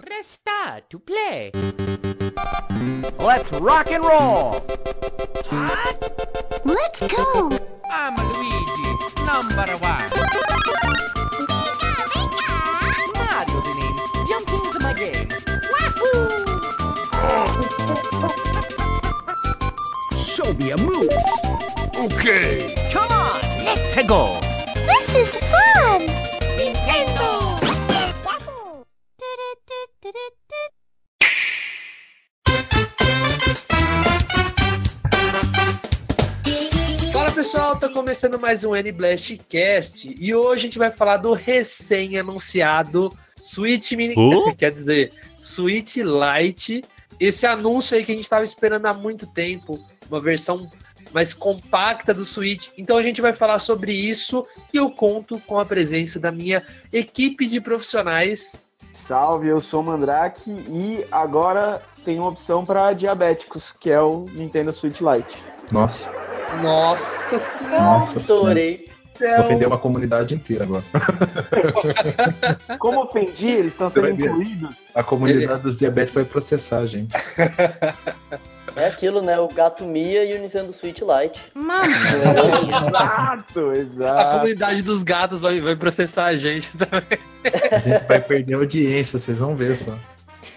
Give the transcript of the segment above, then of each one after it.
Press star to play. Let's rock and roll! Let's go! I'm Luigi, number one. Mario's the name. Jumping's my game. Wahoo! Show me a moves. Okay! Come on, let's go. This is fun! Tá começando mais um N-Blast Cast e hoje a gente vai falar do recém-anunciado Switch Mini, quer dizer, Switch Lite. Esse anúncio aí que a gente tava esperando há muito tempo, uma versão mais compacta do Switch. Então a gente vai falar sobre isso e eu conto com a presença da minha equipe de profissionais. Salve, eu sou o Mandrake e agora tem uma opção para diabéticos, que é o Nintendo Switch Lite. Nossa, Nossa senhora, Nossa senhora. adorei. ofendeu uma comunidade inteira agora. Como ofendi, eles estão sendo incluídos. A comunidade dos diabéticos vai processar, gente. É aquilo, né? O gato Mia e o Nintendo Switch Lite. exato, A exato. comunidade dos gatos vai, vai processar a gente também. A gente vai perder a audiência, vocês vão ver só.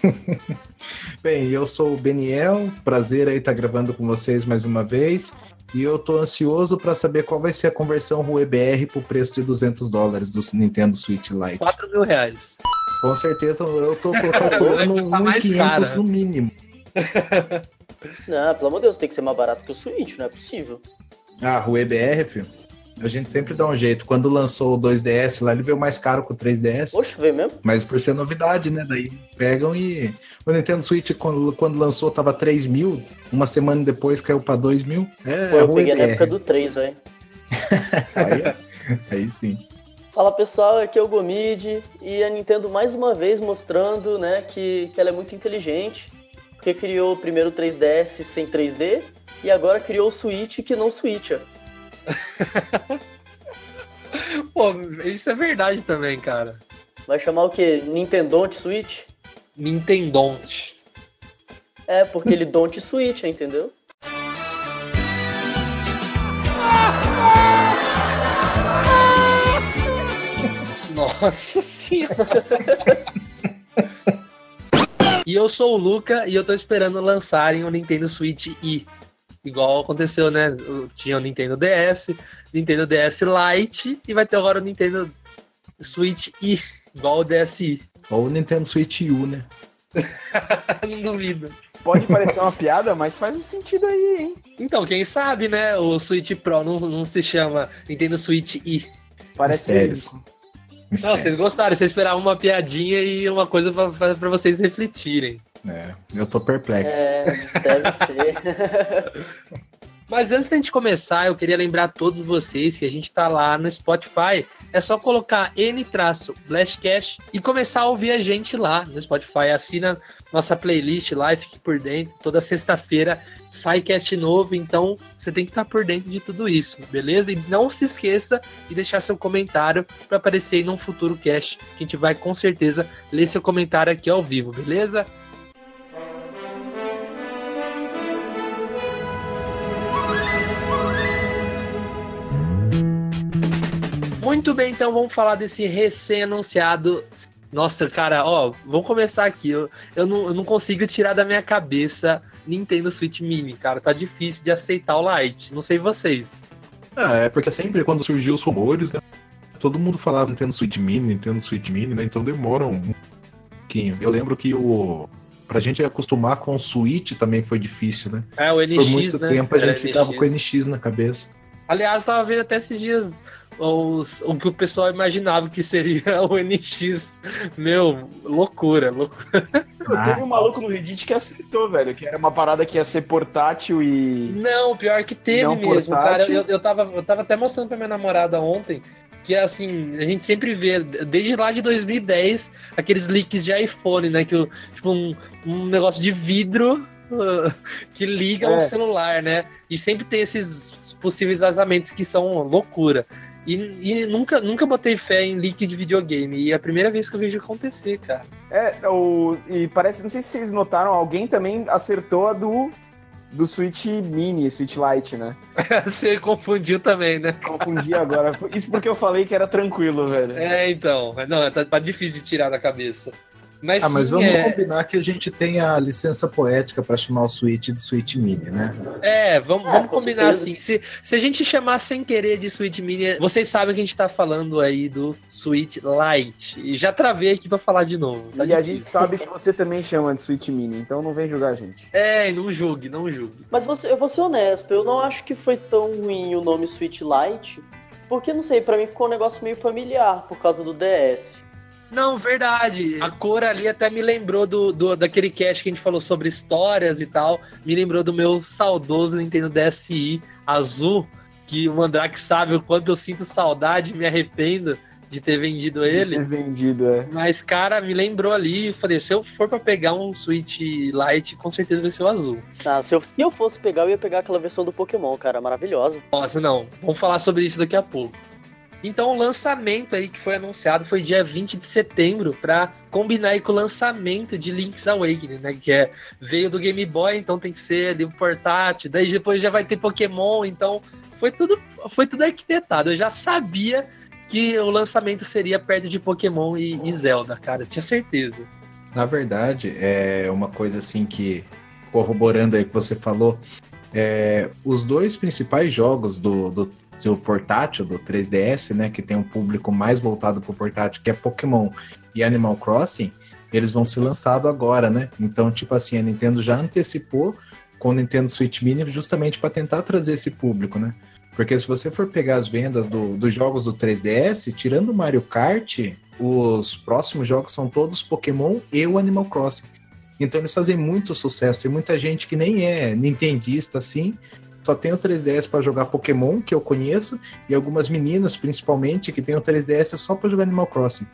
Bem, eu sou o Beniel, prazer aí estar gravando com vocês mais uma vez. E eu tô ansioso para saber qual vai ser a conversão RUE-BR pro preço de 200 dólares do Nintendo Switch Lite. 4 mil reais. Com certeza eu tô colocando no Tá mais 1.500 cara. no mínimo. Não, pelo amor de Deus, tem que ser mais barato que o Switch, não é possível. Ah, RUE-BR, filho. A gente sempre dá um jeito. Quando lançou o 2DS lá, ele veio mais caro que o 3DS. Oxe, veio mesmo? Mas por ser novidade, né? Daí pegam e. O Nintendo Switch, quando, quando lançou, tava 3 mil. Uma semana depois caiu pra 2 mil. É, Pô, eu ruim, peguei na é. época do 3, velho. Aí, aí sim. Fala pessoal, aqui é o Gomid e a Nintendo mais uma vez mostrando, né, que, que ela é muito inteligente, porque criou primeiro o 3DS sem 3D e agora criou o Switch que não switcha. Pô, isso é verdade também, cara. Vai chamar o quê? Nintendon't Switch? Nintendonte. É, porque ele don't switch, entendeu? Nossa senhora. e eu sou o Luca e eu tô esperando lançarem o Nintendo Switch I. Igual aconteceu, né? Tinha o Nintendo DS, Nintendo DS Lite e vai ter agora o Nintendo Switch I, igual o DSi. Ou o Nintendo Switch U, né? Não duvido. Pode parecer uma piada, mas faz um sentido aí, hein? Então, quem sabe, né? O Switch Pro não, não se chama Nintendo Switch I. Parece isso. Não, vocês gostaram, vocês esperavam uma piadinha e uma coisa pra vocês refletirem. É, eu tô perplexo. É, deve ser. Mas antes da gente começar, eu queria lembrar a todos vocês que a gente tá lá no Spotify. É só colocar N-Blastcast e começar a ouvir a gente lá no Spotify. Assina nossa playlist lá e fique por dentro. Toda sexta-feira sai cast novo, então você tem que estar por dentro de tudo isso, beleza? E não se esqueça de deixar seu comentário para aparecer aí num futuro cast, que a gente vai com certeza ler seu comentário aqui ao vivo, beleza? Muito bem, então vamos falar desse recém-anunciado. Nossa, cara, ó, vamos começar aqui. Eu, eu, não, eu não consigo tirar da minha cabeça Nintendo Switch Mini, cara. Tá difícil de aceitar o Lite. Não sei vocês. Ah, é porque sempre quando surgiu os rumores, né, todo mundo falava Nintendo Switch Mini, Nintendo Switch Mini, né? Então demora um pouquinho. Eu lembro que o. Pra gente acostumar com o Switch também foi difícil, né? É, o NX, Por muito né? tempo a Era gente ficava NX. com o NX na cabeça. Aliás, tava vendo até esses dias os, o que o pessoal imaginava que seria o NX. Meu, loucura, loucura. Teve um maluco no Reddit que aceitou, velho, que era uma parada que ia ser portátil e. Não, pior que teve Não mesmo, portátil. cara. Eu, eu, tava, eu tava até mostrando pra minha namorada ontem que, assim, a gente sempre vê, desde lá de 2010, aqueles leaks de iPhone, né? Que, tipo, um, um negócio de vidro uh, que liga É. um celular, né? E sempre tem esses possíveis vazamentos que são loucura. E, e nunca, nunca botei fé em leak de videogame. E é a primeira vez que eu vejo acontecer, cara. É, o, e parece, não sei se vocês notaram, alguém também acertou a do, do Switch Mini, Switch Lite, né? Você confundiu também, né? Confundi agora. Isso porque eu falei que era tranquilo, velho. É, então. Não, tá, tá difícil de tirar da cabeça. Mas, Ah, mas sim, vamos é, combinar que a gente tem a licença poética para chamar o Switch de Switch Mini, né? é, vamos, Ah, vamos com combinar certeza. assim. Se, se a gente chamar sem querer de Switch Mini, vocês sabem que a gente tá falando aí do Switch Lite. E já travei aqui pra falar de novo. tá E a difícil. gente sabe que você também chama de Switch Mini, então não vem julgar a gente. É, não julgue, não julgue. Mas você, eu vou ser honesto, eu não acho que foi tão ruim o nome Switch Lite, porque não sei, pra mim ficou um negócio meio familiar por causa do DS. Não, verdade. A cor ali até me lembrou do, do- daquele cast que a gente falou sobre histórias e tal. Me lembrou do meu saudoso Nintendo DSi azul, que o Mandrake sabe o quanto eu sinto saudade, me arrependo de ter vendido ele. É vendido, é. Mas, cara, me lembrou ali. eu Falei, se eu for pra pegar um Switch Lite, com certeza vai ser o azul. Ah, se eu, se eu fosse pegar, eu ia pegar aquela versão do Pokémon, cara, maravilhosa. Nossa, não. Vamos falar sobre isso daqui a pouco. Então, o lançamento aí que foi anunciado foi dia 20 de setembro para combinar aí com o lançamento de Link's Awakening, né? Que é, veio do Game Boy, então tem que ser ali o portátil. Daí depois já vai ter Pokémon, então foi tudo, foi tudo arquitetado. Eu já sabia que o lançamento seria perto de Pokémon e, e Zelda, cara. Tinha certeza. Na verdade, é uma coisa assim que, corroborando aí o que você falou, é, os dois principais jogos do, do, do portátil, do 3DS, né, que tem um público mais voltado para o portátil, que é Pokémon e Animal Crossing, eles vão ser lançados agora, né? Então, tipo assim, a Nintendo já antecipou com o Nintendo Switch Mini justamente para tentar trazer esse público, né? Porque se você for pegar as vendas do- dos jogos do 3DS, tirando Mario Kart, os próximos jogos são todos Pokémon e o Animal Crossing. Então eles fazem muito sucesso. Tem muita gente que nem é nintendista assim, só tem o 3DS para jogar Pokémon, que eu conheço, e algumas meninas, principalmente, que tem o 3DS só para jogar Animal Crossing.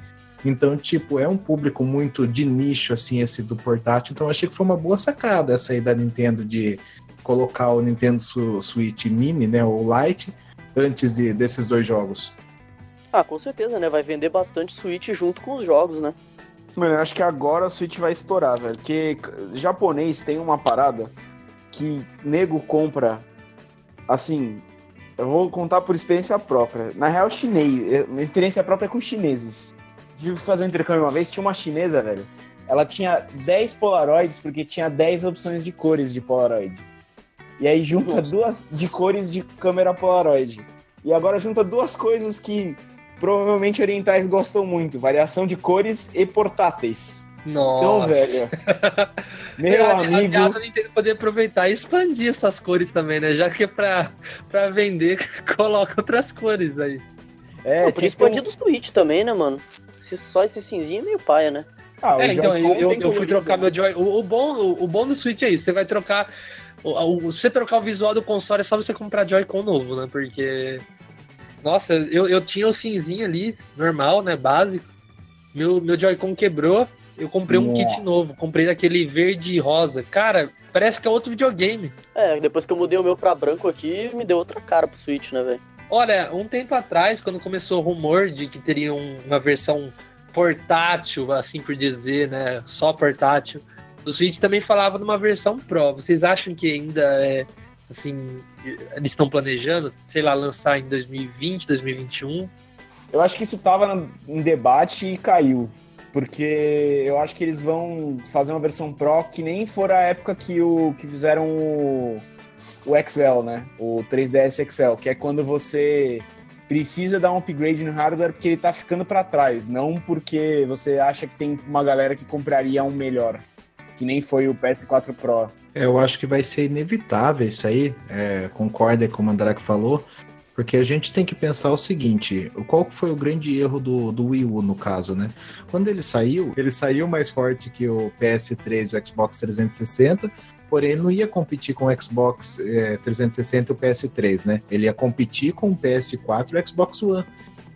Então, tipo, é um público muito de nicho, assim, esse do portátil. Então, eu achei que foi uma boa sacada essa aí da Nintendo de colocar o Nintendo Switch Mini, né, ou Lite, antes de, desses dois jogos. Ah, com certeza, né? Vai vender bastante Switch junto com os jogos, né? Mano, eu acho que agora o Switch vai estourar, velho. Porque japonês tem uma parada que nego compra. Assim, eu vou contar por experiência própria. Na real, chinês. Minha experiência própria é com chineses. Fui fazer um intercâmbio uma vez, tinha uma chinesa, velho. Ela tinha 10 Polaroids porque tinha 10 opções de cores de Polaroid. E aí junta Nossa. duas de cores de câmera Polaroid. E agora junta duas coisas que provavelmente orientais gostam muito: variação de cores e portáteis. Então, Nossa. velho. Meu amigo. Aliás, a Nintendo poder aproveitar e expandir essas cores também, né? Já que é pra, pra vender, coloca outras cores aí. É, Pô, podia tinha que ter expandir do Switch também, né, mano? Se só esse cinzinho é meio paia, né? um- Ah, o É, então, eu, eu, fui trocar né? meu Joy. O, o bom, o, o bom do Switch é isso: você vai trocar. O, o- se você trocar o visual do console, é só você comprar Joy-Con novo, né? Porque. Nossa, eu, eu tinha o cinzinho ali, normal, né? Básico. Meu, meu Joy-Con quebrou. Eu comprei um Nossa. kit novo. Comprei daquele verde e rosa. Cara, parece que é outro videogame. É, depois que eu mudei o meu pra branco aqui, me deu outra cara pro Switch, né, velho? Olha, um tempo atrás, quando começou o rumor de que teria um- uma versão portátil, assim por dizer, né? Só portátil. O Switch também falava numa versão Pro. Vocês acham que ainda é assim, eles estão planejando, sei lá, lançar em 2020, 2021? Eu acho que isso tava em debate e caiu. Porque eu acho que eles vão fazer uma versão Pro que nem for a época que, o, que fizeram o, o Excel, né? O 3DS Excel, que é quando você precisa dar um upgrade no hardware porque ele tá ficando para trás, não porque você acha que tem uma galera que compraria um melhor, que nem foi o PS4 Pro. É, eu acho que vai ser inevitável isso aí, é, concorda com o Mandrake falou, porque a gente tem que pensar o seguinte, qual foi o grande erro do, do Wii U no caso, né? Quando ele saiu, ele saiu mais forte que o PS3 e o Xbox 360, porém não ia competir com o Xbox é, 360 e o PS3, né? Ele ia competir com o PS4 e o Xbox One.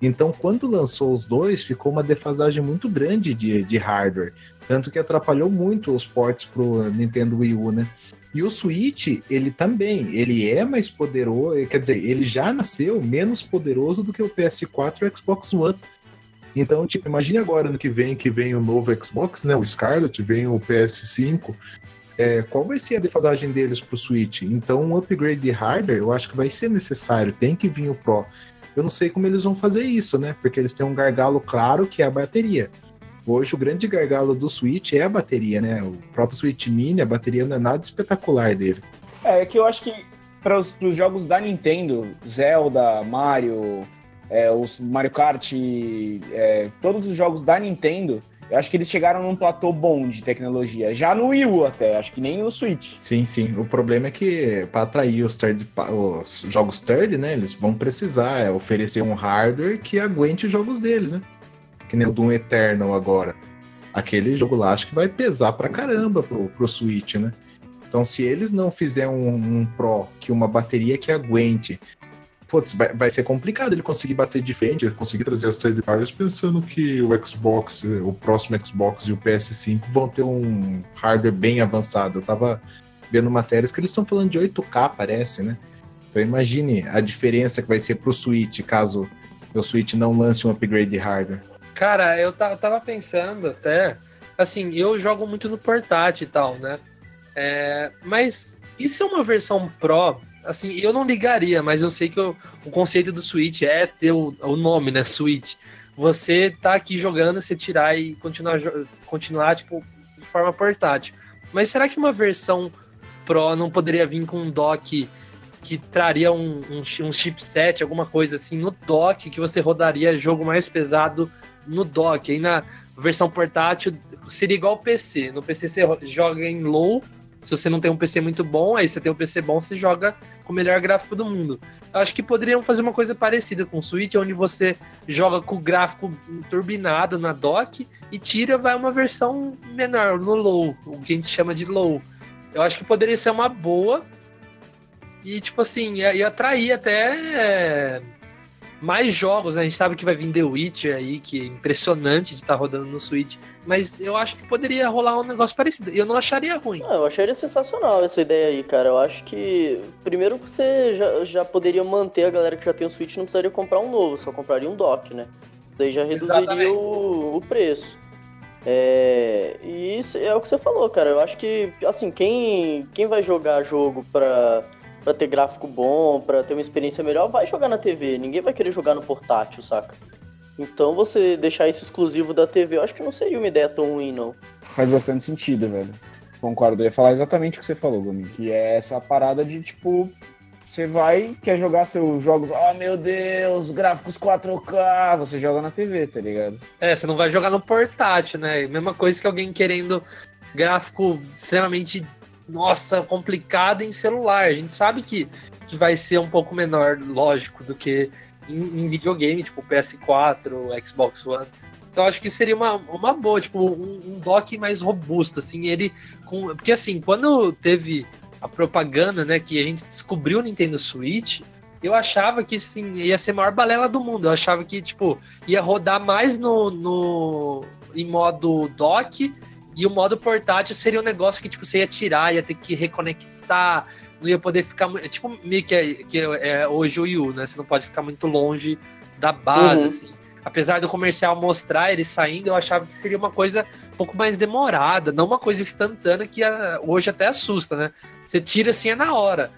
Então, quando lançou os dois, ficou uma defasagem muito grande de, de hardware. Tanto que atrapalhou muito os ports pro Nintendo Wii U, né? E o Switch, ele também, ele é mais poderoso, quer dizer, ele já nasceu menos poderoso do que o PS4 e o Xbox One. Então, tipo, imagine agora no que vem, que vem o novo Xbox, né? O Scarlet, vem o PS5. É, qual vai ser a defasagem deles pro Switch? Então, um upgrade de hardware eu acho que vai ser necessário, tem que vir o Pro. Eu não sei como eles vão fazer isso, né? Porque eles têm um gargalo claro que é a bateria. Hoje o grande gargalo do Switch é a bateria, né? O próprio Switch Mini, a bateria não é nada espetacular dele. É, é que eu acho que para os jogos da Nintendo, Zelda, Mario, é, os Mario Kart, é, todos os jogos da Nintendo, eu acho que eles chegaram num platô bom de tecnologia. Já no Wii U até, acho que nem no Switch. Sim, sim. O problema é que para atrair os, third, os jogos third, né, eles vão precisar é, oferecer um hardware que aguente os jogos deles, né? Que nem o Doom Eternal agora. Aquele jogo lá acho que vai pesar pra caramba pro, pro Switch, né? Então, se eles não fizerem um, um Pro que uma bateria que aguente, putz, vai, vai ser complicado ele conseguir bater de frente, conseguir trazer as third parties, pensando que o Xbox, o próximo Xbox e o PS5 vão ter um hardware bem avançado. Eu tava vendo matérias que eles estão falando de 8K, parece, né? Então imagine a diferença que vai ser pro Switch caso o Switch não lance um upgrade de hardware. Cara, eu tava pensando até, assim, eu jogo muito no portátil e tal, né? É, mas isso é uma versão Pro? Assim, eu não ligaria, mas eu sei que o, conceito do Switch é ter o, o, nome, né? Switch. Você tá aqui jogando, você tirar e continuar, continuar tipo, de forma portátil. Mas será que uma versão Pro não poderia vir com um dock que traria um, um, um chipset, alguma coisa assim, no dock, que você rodaria jogo mais pesado no dock? Aí na versão portátil seria igual ao PC. No PC você joga em low se você não tem um PC muito bom, aí você tem um PC bom, você joga com o melhor gráfico do mundo. Eu acho que poderiam fazer uma coisa parecida com o Switch, onde você joga com o gráfico turbinado na dock e tira vai uma versão menor, no low, o que a gente chama de low. Eu acho que poderia ser uma boa e, tipo assim, ia, ia atrair até é, mais jogos, né? A gente sabe que vai vir The Witcher aí, que é impressionante de estar tá rodando no Switch. Mas eu acho que poderia rolar um negócio parecido. Eu não acharia ruim. Não, eu acharia sensacional essa ideia aí, cara. Eu acho que. Primeiro você já, já poderia manter a galera que já tem o Switch, não precisaria comprar um novo, só compraria um dock, né? Daí já reduziria o, o, preço. É, e isso é o que você falou, cara. Eu acho que, assim, quem, quem vai jogar jogo pra para ter gráfico bom, para ter uma experiência melhor, vai jogar na TV. Ninguém vai querer jogar no portátil, saca? Então você deixar isso exclusivo da TV, eu acho que não seria uma ideia tão ruim, não. Faz bastante sentido, velho. Concordo. Eu ia falar exatamente o que você falou, Gomi, que é essa parada de tipo. Você vai, quer jogar seus jogos, oh meu Deus, gráficos 4K, você joga na TV, tá ligado? É, você não vai jogar no portátil, né? Mesma coisa que alguém querendo gráfico extremamente nossa, complicado em celular. A gente sabe que, que vai ser um pouco menor, lógico, do que em, em videogame, tipo PS4, Xbox One. Então acho que seria uma, uma boa, tipo, um, um dock mais robusto, assim, ele com. Porque assim, quando teve a propaganda, né, que a gente descobriu o Nintendo Switch, eu achava que sim, ia ser a maior balela do mundo. Eu achava que, tipo, ia rodar mais no, no em modo dock e o modo portátil seria um negócio que tipo, você ia tirar, ia ter que reconectar, não ia poder ficar. Tipo, meio que é, que é hoje o Wii U, né? Você não pode ficar muito longe da base, uhum. assim. Apesar do comercial mostrar ele saindo, eu achava que seria uma coisa um pouco mais demorada, não uma coisa instantânea que hoje até assusta, né? Você tira assim é na hora.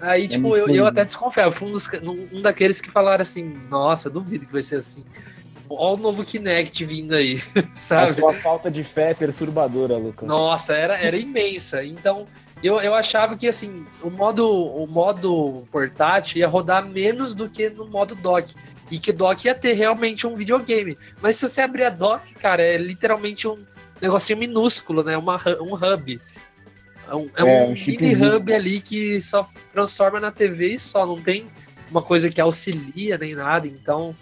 Aí, é tipo, eu, eu até desconfio. Eu fui um, dos, um daqueles que falaram assim: nossa, duvido que vai ser assim. Olha o novo Kinect vindo aí, sabe? A sua falta de fé é perturbadora, Lucas. Nossa, era, era imensa. Então, eu, eu achava que, assim, o modo, o modo portátil ia rodar menos do que no modo dock. E que dock ia ter realmente um videogame. Mas se você abrir a dock, cara, é literalmente um negocinho minúsculo, né? Uma, um hub. É um, é é, um, um mini hub ali que só transforma na TV e só. Não tem uma coisa que auxilia nem nada. Então,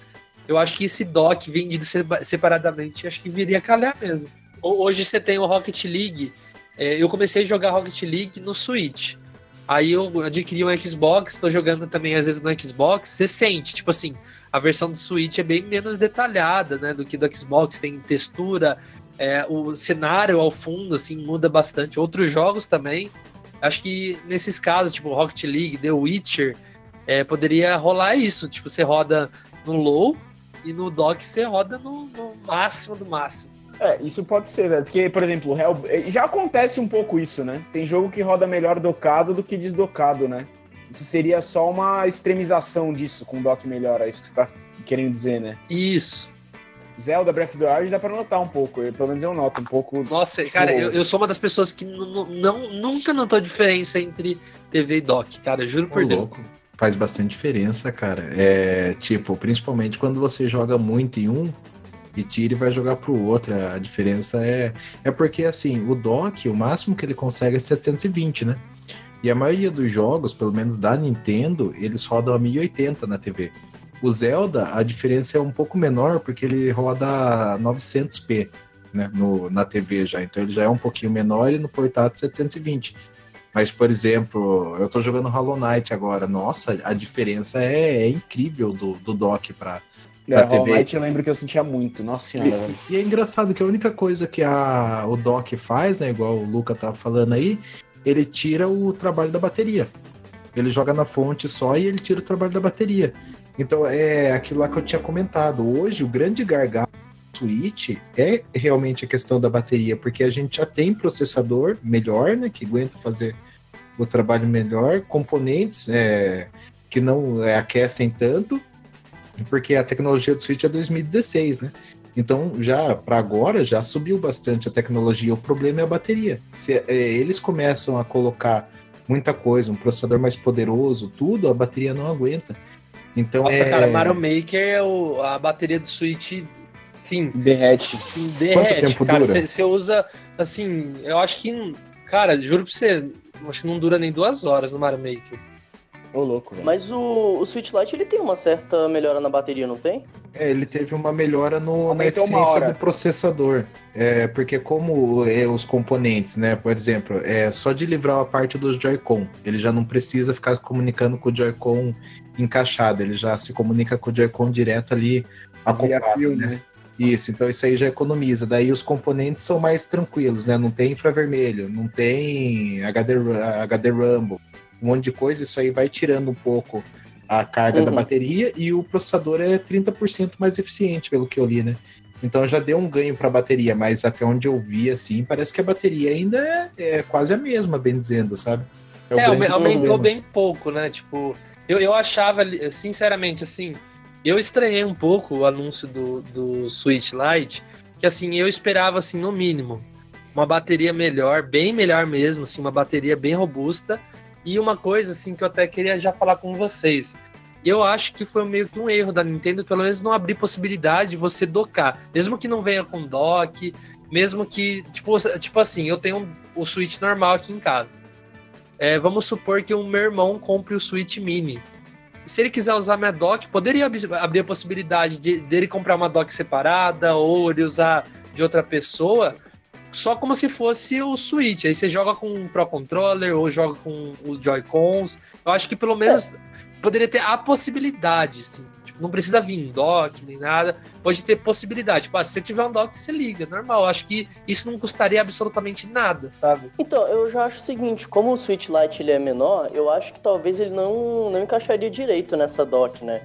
eu acho que esse dock vendido separadamente, acho que viria a calhar mesmo. Hoje você tem o Rocket League. É, eu comecei a jogar Rocket League no Switch. Aí eu adquiri um Xbox, estou jogando também às vezes no Xbox. Você sente, tipo assim, a versão do Switch é bem menos detalhada, né, do que do Xbox. Tem textura, é, o cenário ao fundo, assim, muda bastante. Outros jogos também. Acho que nesses casos, tipo Rocket League, The Witcher, é, poderia rolar isso. Tipo, você roda no low, e no dock você roda no, no máximo do máximo. É, isso pode ser, velho. Porque, por exemplo, o Hell... já acontece um pouco isso, né? Tem jogo que roda melhor docado do que desdocado, né? Isso seria só uma extremização disso com o dock melhor, é isso que você tá querendo dizer, né? Isso. Zelda Breath of the Wild dá pra notar um pouco, eu, pelo menos eu noto um pouco. Nossa, cara, eu, eu sou uma das pessoas que não, nunca notou diferença entre TV e dock, cara, juro por Deus. louco. Faz bastante diferença, cara. É tipo, principalmente quando você joga muito em um e tira e vai jogar pro outro. A diferença é. É porque assim, o dock, o máximo que ele consegue é 720, né? E a maioria dos jogos, pelo menos da Nintendo, eles rodam a 1080 na TV. O Zelda, a diferença é um pouco menor porque ele roda 900p né, no, na TV já. Então ele já é um pouquinho menor e no portátil 720. Mas, por exemplo, eu tô jogando Hollow Knight agora. Nossa, a diferença é, é incrível do, do dock pra. É, na Hollow TV. Knight eu lembro que eu sentia muito, nossa senhora, velho. E é engraçado que a única coisa que a, o dock faz, né, igual o Luca tava falando aí, ele tira o trabalho da bateria. Ele joga na fonte só e ele tira o trabalho da bateria. Então é aquilo lá que eu tinha comentado. Hoje, o grande gargalo Switch é realmente a questão da bateria, porque a gente já tem processador melhor, né, que aguenta fazer o trabalho melhor, componentes é, que não é, aquecem tanto, porque a tecnologia do Switch é 2016, né? Então, já para agora, já subiu bastante a tecnologia. O problema é a bateria. Se é, eles começam a colocar muita coisa, um processador mais poderoso, tudo, a bateria não aguenta. Então, Nossa, é... cara, Mario Maker, a bateria do Switch, sim, Derrete. sim derrete, tempo cara. dura? Você usa, assim, eu acho que, cara, juro pra você, eu acho que não dura nem duas horas no Mario Maker. Ô, louco, velho. Mas o, o Switch Lite ele tem uma certa melhora na bateria, não tem? É, ele teve uma melhora no, na eficiência do processador. É, porque como é, os componentes, né? Por exemplo, é só de livrar a parte dos Joy-Con. Ele já não precisa ficar comunicando com o Joy-Con encaixado. Ele já se comunica com o Joy-Con direto ali acoplado, fio, né? né? Isso, então isso aí já economiza. Daí os componentes são mais tranquilos, né? Não tem infravermelho, não tem HD, HD Rumble, um monte de coisa. Isso aí vai tirando um pouco a carga da Uhum. bateria e o processador é 30% mais eficiente, pelo que eu li, né? Então já deu um ganho para a bateria, mas até onde eu vi, assim, parece que a bateria ainda é, é quase a mesma, bem dizendo, sabe? É, grande aumentou problema. bem pouco, né? Tipo, eu, eu achava, sinceramente, assim, eu estranhei um pouco o anúncio do, do Switch Lite, que assim, eu esperava, assim, no mínimo, uma bateria melhor, bem melhor mesmo, assim, uma bateria bem robusta, e uma coisa, assim, que eu até queria já falar com vocês. Eu acho que foi meio que um erro da Nintendo, pelo menos não abrir possibilidade de você docar. Mesmo que não venha com dock, mesmo que, tipo, tipo assim, eu tenho o Switch normal aqui em casa. É, vamos supor que o meu irmão compre o Switch Mini. Se ele quiser usar minha dock, poderia ab- abrir a possibilidade de, dele comprar uma dock separada ou ele usar de outra pessoa, só como se fosse o Switch. Aí você joga com o Pro Controller ou joga com os Joy-Cons. Eu acho que pelo menos poderia ter a possibilidade, assim. Não precisa vir em dock nem nada. Pode ter possibilidade. Tipo, ah, se você tiver um dock, você liga, normal. Acho que isso não custaria absolutamente nada, sabe? Então, eu já acho o seguinte, como o Switch Lite ele é menor, eu acho que talvez ele não, não encaixaria direito nessa dock, né?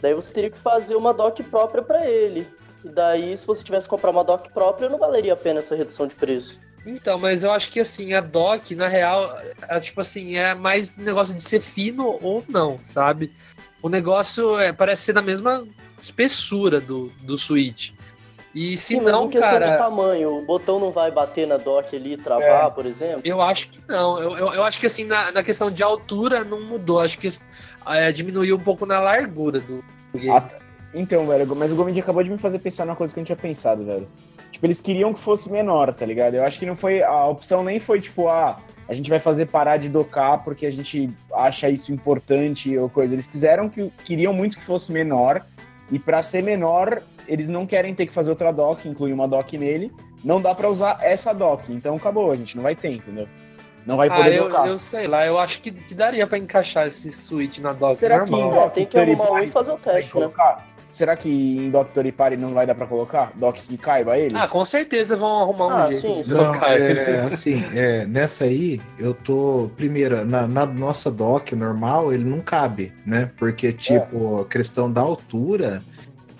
Daí você teria que fazer uma dock própria para ele. E daí, se você tivesse que comprar uma dock própria, não valeria a pena essa redução de preço. Então, mas eu acho que assim, a dock, na real, é, tipo assim, é mais negócio de ser fino ou não, sabe? O negócio é, parece ser da mesma espessura do, do Switch. E se Sim, mas não, em questão de cara, tamanho, o botão não vai bater na dock ali e travar, por exemplo? eu acho que não. Eu, eu, eu acho que assim, na, na questão de altura não mudou. Acho que é, diminuiu um pouco na largura do, game. Ah. Então, velho, mas o Gomid acabou de me fazer pensar numa coisa que eu não tinha pensado, velho. Tipo, eles queriam que fosse menor, tá ligado? Eu acho que não foi. A opção nem foi, tipo, ah, a gente vai fazer parar de docar porque a gente acha isso importante ou coisa. Eles quiseram que queriam muito que fosse menor. E pra ser menor, eles não querem ter que fazer outra dock, incluir uma dock nele. Não dá pra usar essa dock. Então acabou, a gente não vai ter, entendeu? Não vai Ah, poder eu, docar. eu sei lá, eu acho que, que daria pra encaixar esse Switch na dock Será que normal. em dock tem que arrumar um e fazer o teste, né? colocar? Será que em Dock Third Party não vai dar pra colocar? Dock que caiba ele? Ah, com certeza vão arrumar um Ah, jeito. sim. Não, docar. é, assim, é, nessa aí, eu tô. Primeiro, na, na nossa dock normal, ele não cabe, né? Porque, tipo, a questão da altura,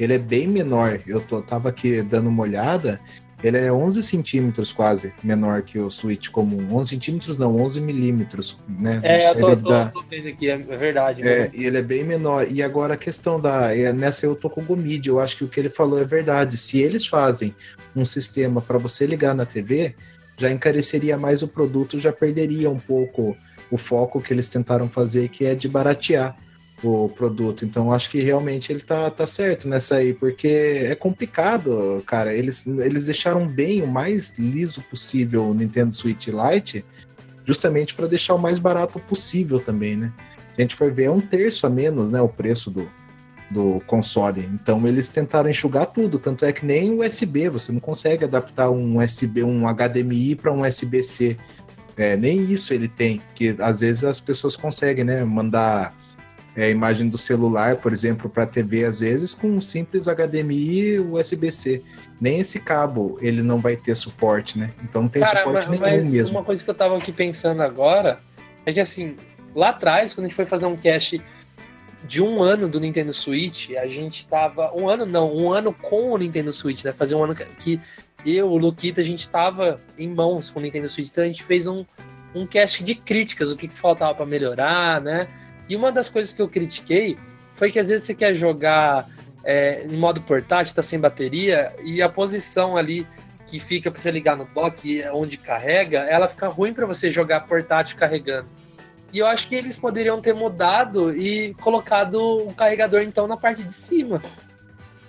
ele é bem menor. Eu tô, tava aqui dando uma olhada. Ele é 11 centímetros quase menor que o Switch comum. 11 centímetros não, 11 milímetros, né? É, eu tô, Ele tô, dá- tô vendo aqui, é verdade. é, né? e ele é bem menor. E agora a questão da. é, nessa eu tô com o Gomid, eu acho que o que ele falou é verdade. Se eles fazem um sistema para você ligar na TV, já encareceria mais o produto, já perderia um pouco o foco que eles tentaram fazer, que é de baratear o produto. Então acho que realmente ele tá, tá certo nessa aí, porque é complicado, cara. Eles, eles deixaram bem o mais liso possível o Nintendo Switch Lite, justamente para deixar o mais barato possível também, né? a gente for ver, é um terço a menos, né, o preço do, do console. Então eles tentaram enxugar tudo, tanto é que nem USB, você não consegue adaptar um USB, um HDMI para um USB-C. É, nem isso ele tem, que às vezes as pessoas conseguem, né, mandar é, a imagem do celular, por exemplo, para TV, às vezes com um simples HDMI USB-C. Nem esse cabo ele não vai ter suporte, né? Então não tem Cara, suporte mas, nenhum mas mesmo. uma coisa que eu tava aqui pensando agora é que assim, lá atrás, quando a gente foi fazer um cast de um ano do Nintendo Switch, a gente tava. Um ano não, um ano com o Nintendo Switch, né? Fazer um ano que- eu, o Luquita, a gente tava em mãos com o Nintendo Switch, então a gente fez um, um cast de críticas, o que, que faltava pra melhorar, né? E uma das coisas que eu critiquei foi que às vezes você quer jogar é, em modo portátil, tá sem bateria, e a posição ali que fica para você ligar no dock, onde carrega, ela fica ruim para você jogar portátil carregando. E eu acho que eles poderiam ter mudado e colocado o carregador então na parte de cima.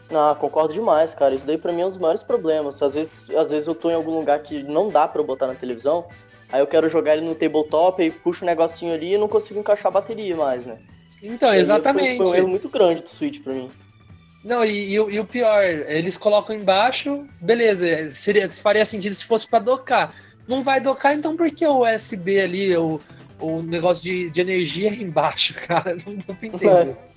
Não, concordo demais, cara. Isso daí pra mim é um dos maiores problemas. Às vezes, às vezes eu tô em algum lugar que não dá eu botar na televisão, aí eu quero jogar ele no tabletop, aí puxo um negocinho ali e não consigo encaixar a bateria mais, né? Então, E aí exatamente. Foi, um erro muito grande do Switch pra mim. Não, e, e o- e o pior, eles colocam embaixo, beleza, seria, faria sentido se fosse para docar. Não vai docar, então por que o USB ali, o, o negócio de, de energia embaixo, cara? Não pra entender.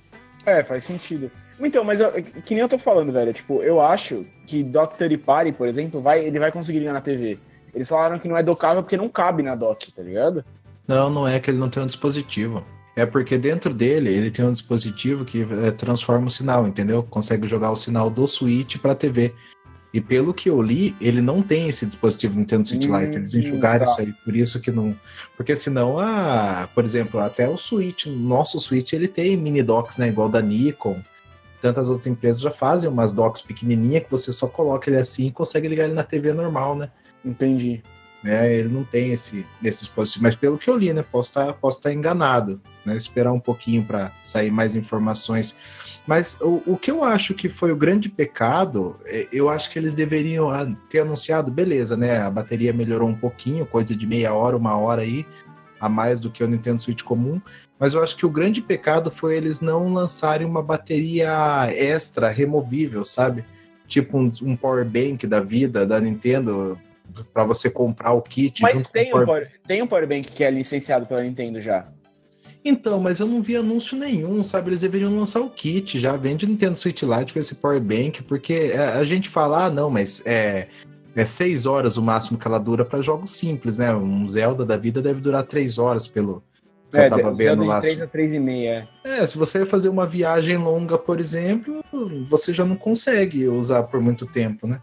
É, faz sentido. Então, mas eu- que nem eu tô falando, velho. Tipo, eu acho que Dock Third Party, por exemplo, vai, ele vai conseguir ligar na TV. Eles falaram que não é docável porque não cabe na dock, tá ligado? Não, não é que ele não tem um dispositivo. É porque dentro dele ele tem um dispositivo que é, transforma o sinal, entendeu? Consegue jogar o sinal do Switch para TV. E pelo que eu li, ele não tem esse dispositivo Nintendo Switch Hum, Lite. Eles enxugaram tá. isso aí, por isso que não. Porque senão, a, por exemplo, até o Switch, nosso Switch, ele tem mini docks, né? Igual da Nikon. Tantas outras empresas já fazem umas docks pequenininhas que você só coloca ele assim e consegue ligar ele na TV normal, né? Entendi. né? Ele não tem esse, esse dispositivo, mas pelo que eu li, né? Posso estar posso estar enganado, né? Esperar um pouquinho para sair mais informações. Mas o, o que eu acho que foi o grande pecado, é, eu acho que eles deveriam ter anunciado, beleza, né? A bateria melhorou um pouquinho, coisa de meia hora, uma hora aí, a mais do que o Nintendo Switch comum. Mas eu acho que o grande pecado foi eles não lançarem uma bateria extra, removível, sabe? Tipo um, um power bank da vida da Nintendo para você comprar o kit Mas junto tem com o um, power... power, tem um Power Bank que é licenciado pela Nintendo já. Então, mas eu não vi anúncio nenhum, sabe? Eles deveriam lançar o kit já, vende o Nintendo Switch Lite com esse power bank, porque é, a gente fala, ah, não, mas é é seis horas o máximo que ela dura para jogos simples, né? Um Zelda da vida deve durar três horas pelo que eu tava Zelda vendo lá. 3 a 3,5, é. É, se você fazer uma viagem longa, por exemplo, você já não consegue usar por muito tempo, né?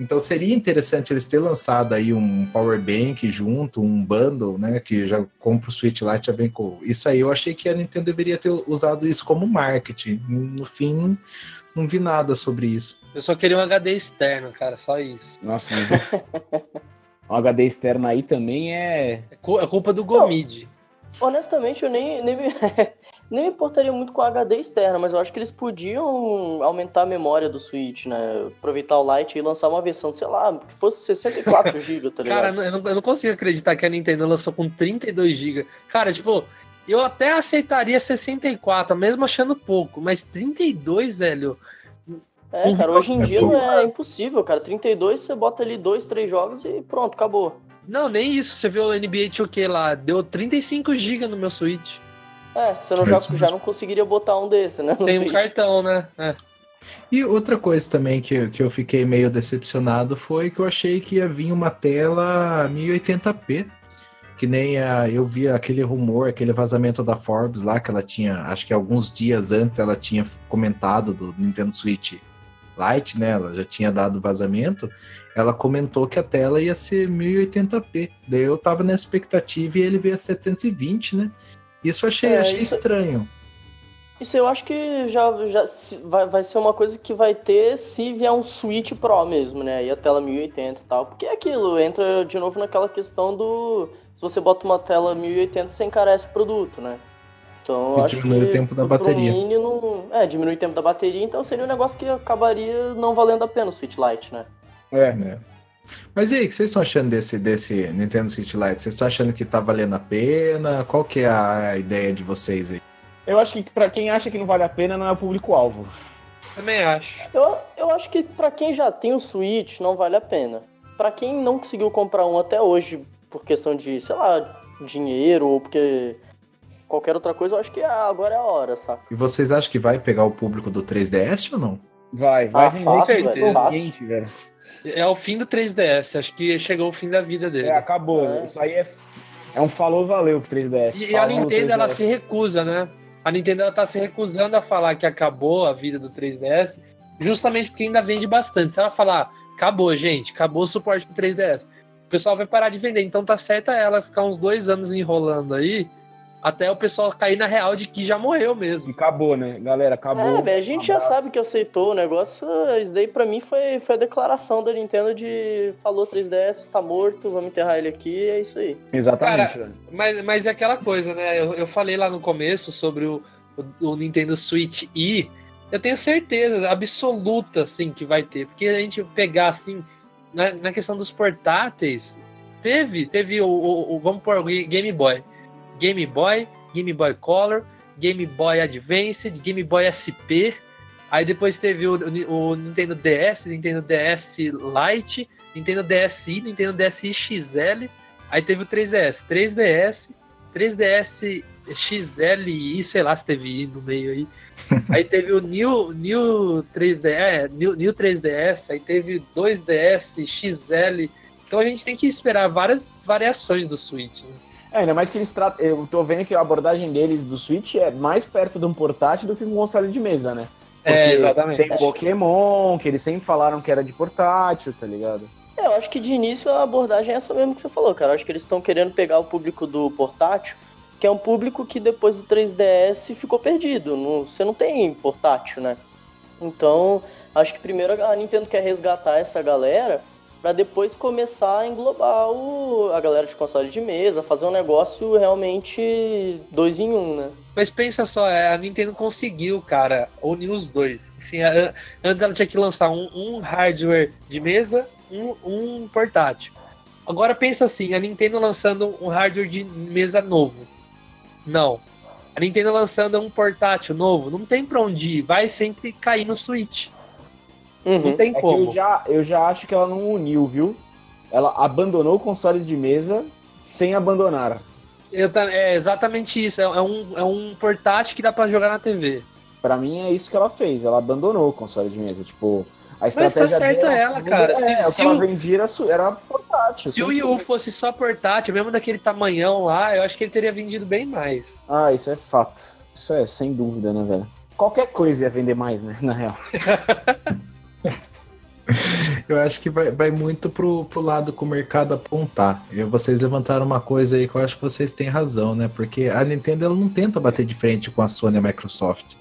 Então seria interessante eles terem lançado aí um power bank junto, um bundle, né? Que já compra o Switch Lite já vem com. Isso aí eu achei que a Nintendo deveria ter usado isso como marketing. No fim, não, vi nada sobre isso. Eu só queria um HD externo, cara, só isso. Nossa, um HD externo aí também é. É é culpa do Gomid. Honestamente, eu nem, nem, me, nem importaria muito com a HD externa, mas eu acho que eles podiam aumentar a memória do Switch, né? Aproveitar o Lite e lançar uma versão, sei lá, que fosse 64 GB, tá ligado? Cara, eu não, eu não consigo acreditar que a Nintendo lançou com 32 GB. Cara, tipo, eu até aceitaria 64, mesmo achando pouco, mas 32, velho. É, cara, hoje em É dia não é impossível, cara. 32, você bota ali dois, três jogos e pronto, acabou. Não, nem isso. Você viu o NBA 2K lá, deu 35 GB no meu Switch. É, você não já, já não conseguiria botar um desse, né? Sem um cartão, né? É. E outra coisa também que, que eu fiquei meio decepcionado foi que eu achei que ia vir uma tela 1080p. Que nem a, eu vi aquele rumor, aquele vazamento da Forbes lá, que ela tinha, acho que alguns dias antes ela tinha comentado do Nintendo Switch Lite, né? Ela já tinha dado vazamento. Ela comentou que a tela ia ser 1080p. Daí eu tava na expectativa e ele veio a 720, né? Isso eu achei, É, achei isso- estranho. Isso eu acho que já, já vai, vai ser uma coisa que vai ter se vier um Switch Pro mesmo, né? E a tela 1080 e tal. Porque é aquilo, entra de novo naquela questão do. Se você bota uma tela 1080, você encarece o produto, né? Então E acho diminui que. o tempo da bateria. Mini não, é, diminui o tempo da bateria, então seria um negócio que acabaria não valendo a pena o Switch Lite, né? É. né? Mas e aí, o que vocês estão achando desse, desse Nintendo Switch Lite? Vocês estão achando que tá valendo a pena? Qual que é a ideia de vocês aí? Eu acho que pra quem acha que não vale a pena, não é o público-alvo. Também acho. Eu, eu acho que pra quem já tem o Switch, não vale a pena. Pra quem não conseguiu comprar um até hoje, por questão de, sei lá, dinheiro ou porque qualquer outra coisa, eu acho que ah, agora é a hora, saca? E vocês acham que vai pegar o público do 3DS ou não? Vai, vai Ah, vender fácil, velho, fácil. gente, velho. É o fim do 3DS. Acho que chegou o fim da vida dele. É, acabou. É. Isso aí é, é um falou valeu pro 3DS. E a Nintendo, ela 3DS. se recusa, né? A Nintendo, ela tá se recusando a falar que acabou a vida do 3DS, justamente porque ainda vende bastante. Se ela falar, acabou, gente, acabou o suporte pro 3DS, o pessoal vai parar de vender. Então tá certa ela ficar uns dois anos enrolando aí, até o pessoal cair na real de que já morreu mesmo. Acabou, né? Galera, acabou. É, velho, a gente já Abraço. sabe que aceitou o negócio. Isso daí pra mim foi, foi a declaração da Nintendo de falou 3DS, tá morto, vamos enterrar ele aqui, é isso aí. Exatamente, Cara. Mas, mas é aquela coisa, né? Eu, eu falei lá no começo sobre o, o, o Nintendo Switch E. Eu tenho certeza absoluta, assim, que vai ter. Porque a gente pegar, assim, na, na questão dos portáteis, teve, teve o, o- o- vamos pôr o Game Boy. Game Boy, Game Boy Color, Game Boy Advanced, Game Boy SP. Aí depois teve o, o- o Nintendo DS, Nintendo DS Lite, Nintendo DSi, Nintendo DSi XL. Aí teve o 3DS, 3DS, 3DS XLI, sei lá se teve I no meio aí. Aí teve o New, New 3DS, é, New, New 3DS, aí teve 2DS XL. Então a gente tem que esperar várias variações do Switch. né? É, ainda mais que eles tratam. Eu tô vendo que a abordagem deles do Switch é mais perto de um portátil do que um console de mesa, né? É, Porque Tem Pokémon, que eles sempre falaram que era de portátil, tá ligado? É, eu acho que de início a abordagem é essa mesmo que você falou, cara. Eu acho que eles estão querendo pegar o público do portátil, que é um público que depois do 3DS ficou perdido. Não- você não tem portátil, né? Então, acho que primeiro a Nintendo quer resgatar essa galera pra depois começar a englobar o- a galera de console de mesa, fazer um negócio realmente dois em um, né? Mas pensa só, é, a Nintendo conseguiu, cara, unir os dois. Assim, a- antes ela tinha que lançar um, um hardware de mesa, um, um portátil. Agora pensa assim, a Nintendo lançando um hardware de mesa novo. Não. A Nintendo lançando um portátil novo, não tem pra onde ir, vai sempre cair no Switch. Não Uhum. tem É que eu como. já, eu já acho que ela não uniu, viu? Ela abandonou consoles de mesa sem abandonar. Eu é exatamente isso, é, é um, é um portátil que dá pra jogar na TV. Pra mim é isso que ela fez. Ela abandonou o console de mesa. Tipo, a Mas tá estratégia certa dela- ela, cara. É, Se- o que se ela o- vendia era, era portátil. Se o Wii U fosse só portátil, mesmo daquele tamanhão lá, eu acho que ele teria vendido bem mais. Ah, isso é fato. Isso é sem dúvida, né, velho? Qualquer coisa ia vender mais, né? Na real. Eu acho que vai, vai muito pro, pro lado que o mercado apontar. E vocês levantaram uma coisa aí que eu acho que vocês têm razão, né? Porque a Nintendo ela não tenta bater de frente com a Sony e a Microsoft.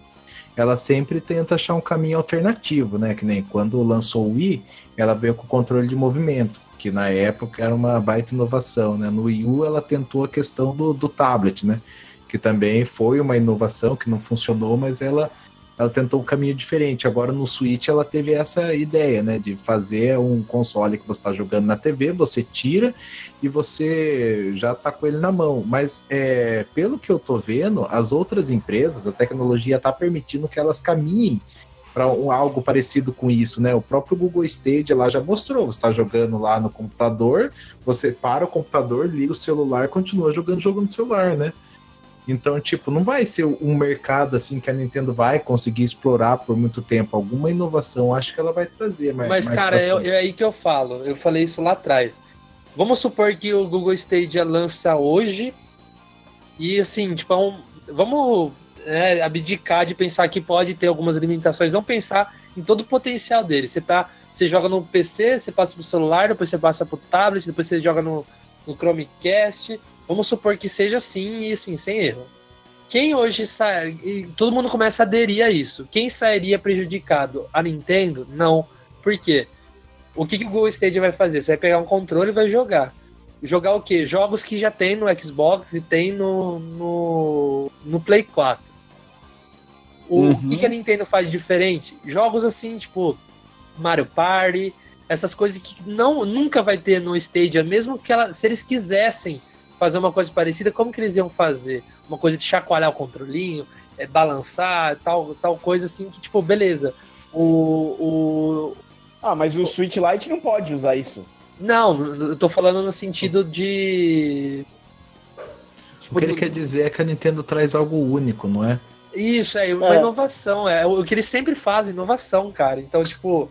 Ela sempre tenta achar um caminho alternativo, né? Que nem quando lançou o Wii, ela veio com controle de movimento, que na época era uma baita inovação, né? No Wii U ela tentou a questão do, do tablet, né? Que também foi uma inovação que não funcionou, mas ela ela tentou um caminho diferente. Agora no Switch ela teve essa ideia, né, de fazer um console que você está jogando na TV, você tira e você já tá com ele na mão. Mas é, pelo que eu tô vendo, as outras empresas, a tecnologia tá permitindo que elas caminhem para algo parecido com isso, né? O próprio Google Stadia lá já mostrou, você está jogando lá no computador, você para o computador, liga o celular, continua jogando jogo no celular, né? Então, tipo, não vai ser um mercado assim que a Nintendo vai conseguir explorar por muito tempo. Alguma inovação acho que ela vai trazer. Mas, Mas, mais cara, é, frente. é aí que eu falo. Eu falei isso lá atrás. vamos supor que o Google Stadia lança hoje e assim, tipo, é um, vamos né, abdicar de pensar que pode ter algumas limitações, não pensar em todo o potencial dele. Você tá, você joga no PC, você passa pro celular, depois você passa pro tablet, depois você joga no, no Chromecast. Vamos supor que seja assim e assim, sem erro. Quem hoje sai, todo mundo começa a aderir a isso. Quem sairia prejudicado? A Nintendo? Não. Por quê? O que, que o Google Stadia vai fazer? Você vai pegar um controle e vai jogar. Jogar o quê? Jogos que já tem no Xbox e tem no, no, no Play 4. O Uhum. que, que a Nintendo faz diferente? Jogos assim, tipo Mario Party, essas coisas que não, nunca vai ter no Stadia, mesmo que ela, se eles quisessem fazer uma coisa parecida, como que eles iam fazer? Uma coisa de chacoalhar o controlinho, é, balançar, tal, tal coisa assim, que tipo, beleza. O, o, Ah, mas o Switch Lite não pode usar isso. Não, eu tô falando no sentido de. O que ele do- quer dizer é que a Nintendo traz algo único, não é? Isso, é uma É. inovação. É o que eles sempre fazem, inovação, cara. Então, tipo,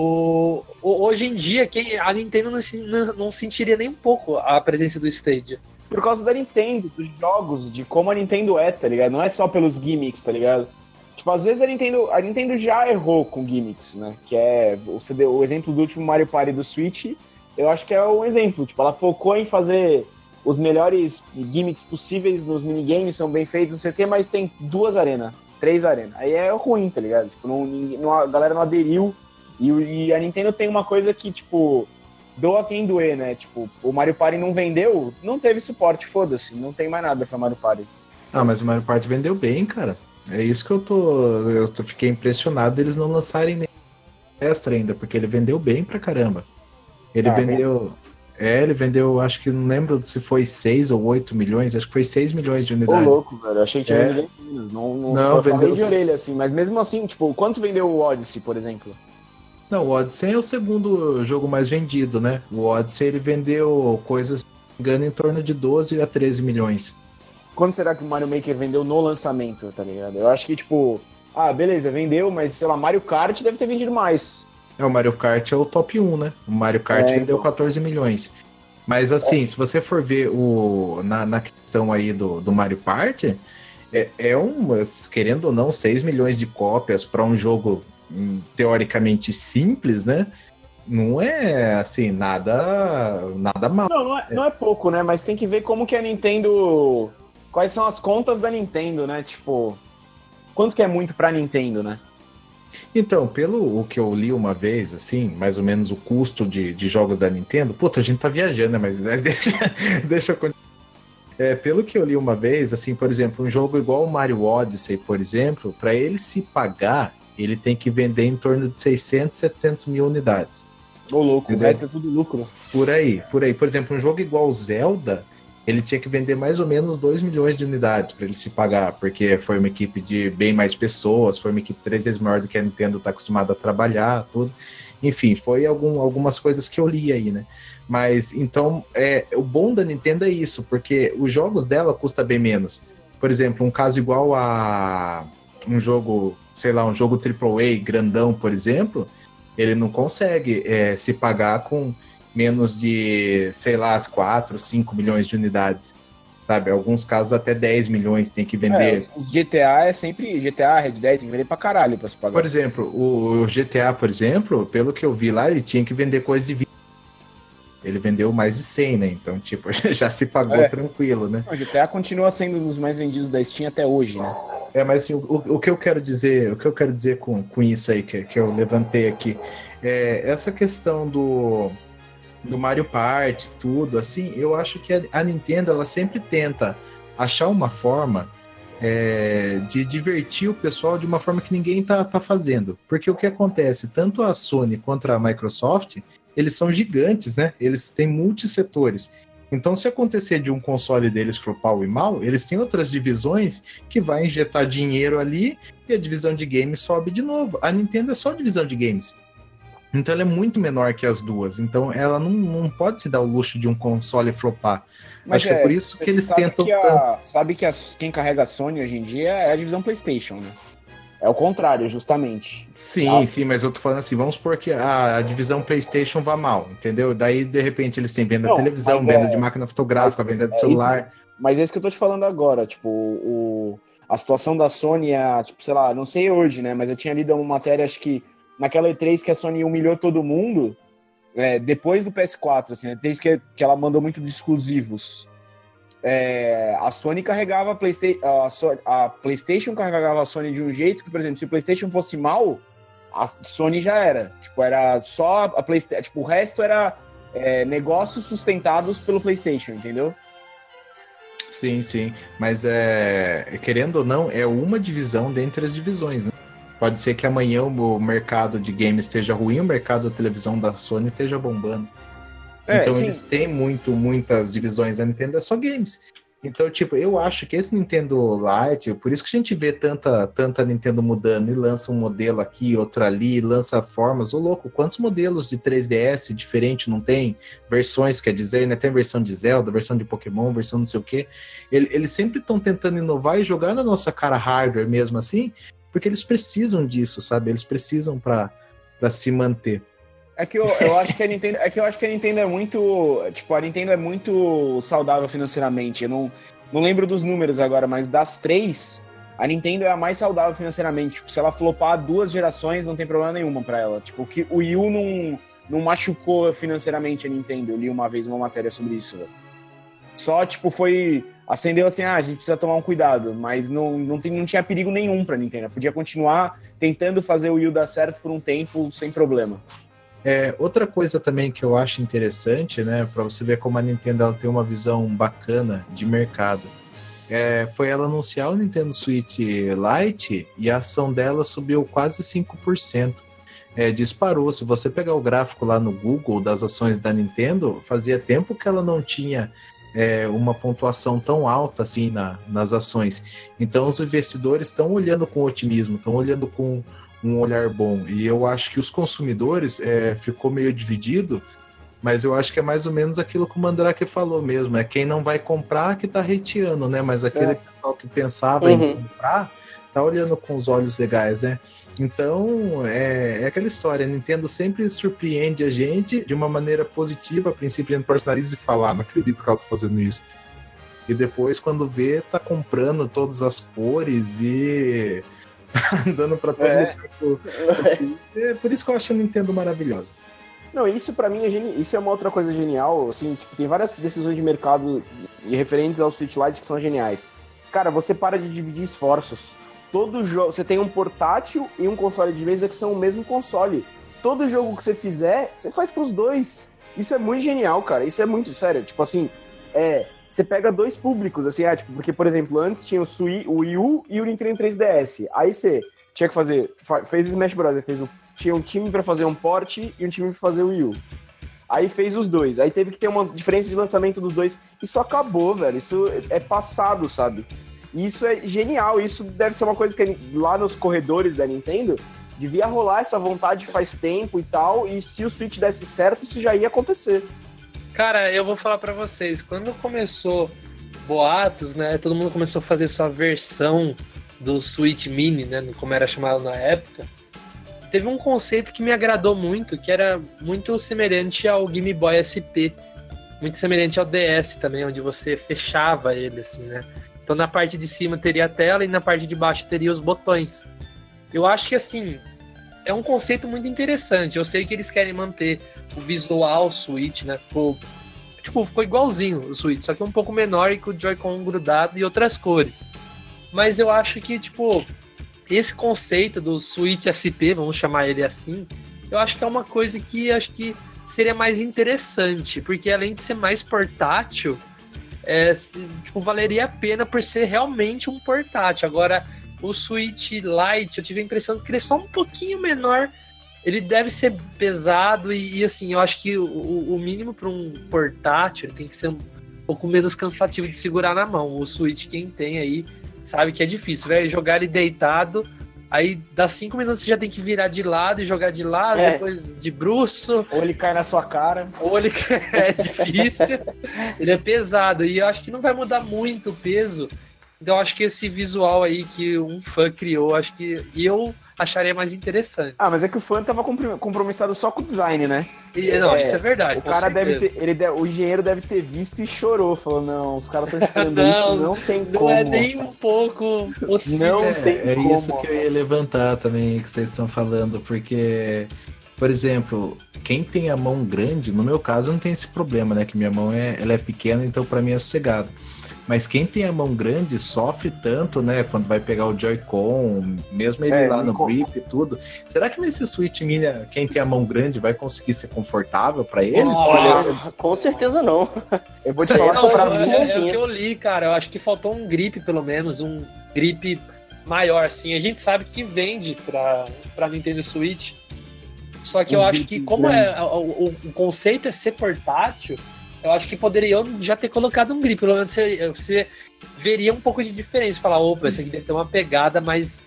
o, hoje em dia, quem, a Nintendo não, não, não sentiria nem um pouco a presença do Stadia. Por causa da Nintendo, dos jogos, de como a Nintendo é, tá ligado? Não é só pelos gimmicks, tá ligado? Tipo, às vezes a Nintendo, a Nintendo já errou com gimmicks, né? Que é o, o exemplo do último Mario Party do Switch, eu acho que é um exemplo. Tipo, ela focou em fazer os melhores gimmicks possíveis nos minigames, são bem feitos, não sei o quê, mas tem duas arenas, três arenas. Aí é ruim, tá ligado? Tipo, não, ninguém- não- a galera não aderiu. E, e a Nintendo tem uma coisa que, tipo, doa quem doer, né? Tipo, o Mario Party não vendeu, não teve suporte, foda-se, não tem mais nada pra Mario Party. Ah, mas o Mario Party vendeu bem, cara. É isso que eu tô. Eu tô- fiquei impressionado deles não lançarem nem extra ainda, porque ele vendeu bem pra caramba. Ele Ah, vendeu. É, ele vendeu, acho que não lembro se foi 6 ou 8 milhões, acho que foi 6 milhões de Ô, unidades. louco, velho, achei que tinha É. vendido menos. Não, não, Não, vendeu de orelha, assim, mas mesmo assim, tipo, quanto vendeu o Odyssey, por exemplo? Não, o Odyssey é o segundo jogo mais vendido, né? O Odyssey ele vendeu coisas, engano, em torno de 12 a 13 milhões. Quanto será que o Mario Maker vendeu no lançamento, tá ligado? Eu acho que, tipo, ah, beleza, vendeu, mas, sei lá, Mario Kart deve ter vendido mais. É, o Mario Kart é o top 1, né? O Mario Kart É, vendeu então. 14 milhões. Mas assim, se você for ver o, na, na questão aí do, do Mario Party, é, é um, querendo ou não, 6 milhões de cópias para um jogo teoricamente simples, né? Não é assim, nada, nada mal. Não, não é, não é pouco, né? Mas tem que ver como que a Nintendo. Quais são as contas da Nintendo, né? Tipo, quanto que é muito pra Nintendo, né? Então, pelo o que eu li uma vez, assim, mais ou menos o custo de, de jogos da Nintendo, puta, a gente tá viajando, né? Mas mas deixa, deixa eu continuar. É, pelo que eu li uma vez, assim, por exemplo, um jogo igual o Mario Odyssey, por exemplo, para ele se pagar, ele tem que vender em torno de 600, 700 mil unidades. Ô, louco, o Entendeu? resto é tudo lucro. Por aí, por aí. Por exemplo, um jogo igual o Zelda, ele tinha que vender mais ou menos 2 milhões de unidades para ele se pagar, porque foi uma equipe de bem mais pessoas, foi uma equipe três vezes maior do que a Nintendo está acostumada a trabalhar, tudo. Enfim, foi algum, algumas coisas que eu li aí, né? Mas então, é, o bom da Nintendo é isso, porque os jogos dela custam bem menos. Por exemplo, um caso igual a um jogo, sei lá, um jogo AAA grandão, por exemplo, ele não consegue é, se pagar com menos de, sei lá, as 4, 5 milhões de unidades. Sabe? Alguns casos até 10 milhões tem que vender. É, os GTA é sempre. GTA, Red Dead, tem que vender pra caralho pra se pagar. Por exemplo, o GTA, por exemplo, pelo que eu vi lá, ele tinha que vender coisa de 20. Ele vendeu mais de 100, né? Então, tipo, já se pagou É. tranquilo, né? O GTA continua sendo um dos mais vendidos da Steam até hoje, né? É, mas assim, o, o que eu quero dizer, o que eu quero dizer com, com isso aí que, que eu levantei aqui, é essa questão do, do Mario Party, tudo, assim, eu acho que a, a Nintendo ela sempre tenta achar uma forma é, de divertir o pessoal de uma forma que ninguém tá, tá fazendo. Porque o que acontece, tanto a Sony quanto a Microsoft, eles são gigantes, né? Eles têm multissetores. Então, se acontecer de um console deles flopar o mal, eles têm outras divisões que vai injetar dinheiro ali e a divisão de games sobe de novo. A Nintendo é só divisão de games. Então ela é muito menor que as duas. Então ela não, não pode se dar o luxo de um console flopar. Acho que é por isso que eles tentam que a- Sabe que quem carrega a Sony hoje em dia é a divisão PlayStation, né? É o contrário, justamente. Sim, Ah. sim, mas eu tô falando assim, vamos supor que a, a divisão PlayStation vá mal, entendeu? Daí, de repente, eles têm venda Não, de televisão, venda é- de máquina fotográfica, mas venda de é celular. Mas é isso que eu tô te falando agora, tipo, o, a situação da Sony é, tipo, sei lá, não sei hoje, né? Mas eu tinha lido uma matéria, acho que naquela E3 que a Sony humilhou todo mundo, é, depois do PS4, assim, a E3 que, que ela mandou muito de exclusivos. É, a Sony carregava a PlayStation, a, So- a PlayStation carregava a Sony de um jeito que, por exemplo, se o PlayStation fosse mal, a Sony já era. Tipo, era só a PlayStation, tipo, o resto era é, negócios sustentados pelo PlayStation, entendeu? Sim, sim. Mas é, querendo ou não, é uma divisão dentre as divisões, né? Pode ser que amanhã o mercado de games esteja ruim, o mercado da televisão da Sony esteja bombando. É, então sim. eles têm muito, muitas divisões. A Nintendo é só games. Então, tipo, eu acho que esse Nintendo Lite, por isso que a gente vê tanta, tanta Nintendo mudando e lança um modelo aqui, outro ali, lança formas. Ô louco, quantos modelos de 3DS diferente não tem? Versões, quer dizer, né? Tem versão de Zelda, versão de Pokémon, versão não sei o quê. Ele- Eles sempre estão tentando inovar e jogar na nossa cara hardware mesmo assim, porque eles precisam disso, sabe? Eles precisam para se manter. É que eu, eu acho que a Nintendo, é que eu acho que a Nintendo é muito, tipo, a Nintendo é muito saudável financeiramente. Eu não, não lembro dos números agora, mas das três, a Nintendo é a mais saudável financeiramente. Tipo, se ela flopar duas gerações, não tem problema nenhuma pra ela. Tipo, que o Wii U não, não machucou financeiramente a Nintendo. Eu li uma vez uma matéria sobre isso. Só, tipo, foi. Acendeu assim, ah, a gente precisa tomar um cuidado, mas não, não, tem, não tinha perigo nenhum pra Nintendo. Podia continuar tentando fazer o Wii U dar certo por um tempo sem problema. É, outra coisa também que eu acho interessante, né, para você ver como a Nintendo ela tem uma visão bacana de mercado, é, foi ela anunciar o Nintendo Switch Lite e a ação dela subiu quase 5%. É, disparou. Se você pegar o gráfico lá no Google das ações da Nintendo, fazia tempo que ela não tinha é, uma pontuação tão alta assim na- nas ações. Então os investidores estão olhando com otimismo, estão olhando com um olhar bom. E eu acho que os consumidores é, ficou meio dividido, mas eu acho que é mais ou menos aquilo que o Mandrake falou mesmo. É quem não vai comprar que tá hateando, né? Mas aquele É. pessoal que pensava Uhum. em comprar tá olhando com os olhos legais, né? Então, é, é aquela história, a Nintendo sempre surpreende a gente de uma maneira positiva, a princípio a gente torce o nariz e fala, ah, não acredito que ela tá fazendo isso. E depois, quando vê, tá comprando todas as cores e andando pra todo É. lugar. Assim, é por isso que eu acho a Nintendo maravilhosa. Não, isso pra mim é geni... isso é uma outra coisa genial, assim, tipo, tem várias decisões de mercado e referentes ao Switch Lite que são geniais. Cara, você para de dividir esforços. Todo jogo, você tem um portátil e um console de mesa que são o mesmo console. Todo jogo que você fizer, você faz pros dois. Isso é muito genial, cara. Isso é muito sério. Tipo assim, é, você pega dois públicos, assim, é, tipo, porque, por exemplo, antes tinha o, Sui, o Wii U e o Nintendo 3DS. Aí você tinha que fazer, fa- fez o Smash Bros. Fez o, tinha um time pra fazer um port e um time pra fazer o Wii U. Aí fez os dois. Aí teve que ter uma diferença de lançamento dos dois. Isso acabou, velho. Isso é passado, sabe? E isso é genial. Isso deve ser uma coisa que lá nos corredores da Nintendo devia rolar essa vontade faz tempo e tal. E se o Switch desse certo, isso já ia acontecer. Cara, eu vou falar pra vocês, quando começou boatos, né? Todo mundo começou a fazer sua versão do Switch Mini, né? Como era chamado na época. Teve um conceito que me agradou muito, que era muito semelhante ao Game Boy SP. Muito semelhante ao DS também, onde você fechava ele, assim, né? Então na parte de cima teria a tela e na parte de baixo teria os botões. Eu acho que assim, é um conceito muito interessante. Eu sei que eles querem manter o visual Switch, né? Tipo, ficou igualzinho o Switch, só que um pouco menor e com o Joy-Con grudado e outras cores. Mas eu acho que, tipo, esse conceito do Switch SP, vamos chamar ele assim, eu acho que é uma coisa que acho que seria mais interessante, porque além de ser mais portátil, é, tipo, valeria a pena por ser realmente um portátil. Agora, o Switch Lite, eu tive a impressão de que ele é só um pouquinho menor. Ele deve ser pesado e, e, assim, eu acho que o, o mínimo para um portátil tem que ser um pouco menos cansativo de segurar na mão. O Switch, quem tem aí, sabe que é difícil. Vai jogar ele deitado, aí dá cinco minutos você já tem que virar de lado e jogar de lado, É. depois de bruço. Ou ele cai na sua cara. Ou ele é difícil, ele é pesado. E eu acho que não vai mudar muito o peso Então eu acho que esse visual aí que um fã criou, acho que eu acharia mais interessante. Ah, mas é que o fã tava comprom- compromissado só com o design, né? E, não, É, isso é verdade. O cara deve ter, ele de- o engenheiro deve ter visto e chorou, falou, não, os caras estão esperando Não, isso, não tem Não como. é nem um pouco possível. Não É, tem é como. isso que eu ia levantar também, que vocês estão falando, porque, por exemplo, quem tem a mão grande, no meu caso não tem esse problema, né? Que minha mão é, ela é pequena, então para mim é sossegado. Mas quem tem a mão grande sofre tanto, né? Quando vai pegar o Joy-Con, mesmo ele É, lá no grip e tudo. Será que nesse Switch Mini, quem tem a mão grande vai conseguir ser confortável para eles? Nossa. Com certeza não. Eu vou te falar não, que pra é- é, é o mãozinha. que eu li, cara. Eu acho que faltou um grip, pelo menos, um grip maior, assim. A gente sabe que vende pra, pra Nintendo Switch. Só que Um eu acho que, como é, o, o- o conceito é ser portátil, eu acho que poderiam já ter colocado um grip. Pelo menos você, você veria um pouco de diferença. Falar, opa, esse aqui deve ter uma pegada mais,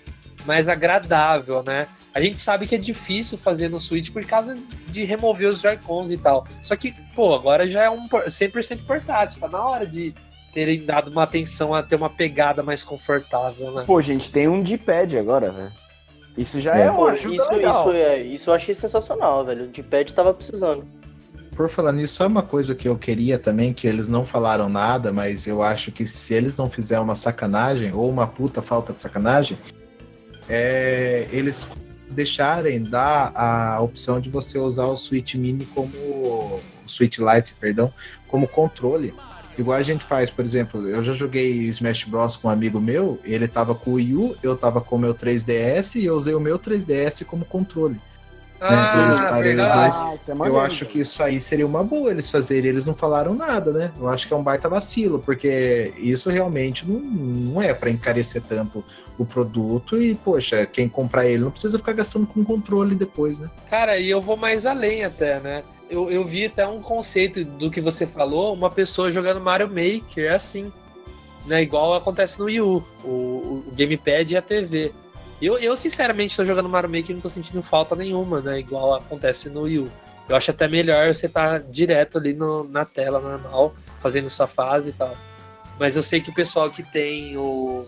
mais agradável, né? A gente sabe que é difícil fazer no Switch por causa de remover os Joy-Cons e tal. Só que, pô, agora já é um por- 100% portátil. Tá na hora de terem dado uma atenção a ter uma pegada mais confortável, né? pô, gente, tem um D-pad agora, velho. Isso já é, É, uma Pô, ajuda isso, legal. isso, é, isso eu achei sensacional, velho. O D-pad tava precisando. Por falar nisso, só uma coisa que eu queria também, que eles não falaram nada, mas eu acho que se eles não fizerem uma sacanagem, ou uma puta falta de sacanagem, é eles deixarem dar a opção de você usar o Switch Mini como. o Switch Lite, perdão, como controle. Igual a gente faz, por exemplo, eu já joguei Smash Bros com um amigo meu, ele tava com o Wii U, eu tava com o meu 3DS e eu usei o meu 3DS como controle. Ah, eles parem os dois. Ah, é Eu maneiro, acho cara. que isso aí seria uma boa eles fazerem. Eles não falaram nada, né? Eu acho que é um baita vacilo, porque isso realmente não, não é para encarecer tanto o produto e, poxa, quem comprar ele não precisa ficar gastando com controle depois, né? Cara, e eu vou mais além até, né? Eu, eu vi até um conceito do que você falou, uma pessoa jogando Mario Maker assim, né? Igual acontece no Wii U, o, o Gamepad e a TV. Eu, eu sinceramente, tô jogando Mario Maker e não tô sentindo falta nenhuma, né? Igual acontece no Wii U. Eu acho até melhor você estar direto ali no- na tela normal, fazendo sua fase e tal. Mas eu sei que o pessoal que tem o.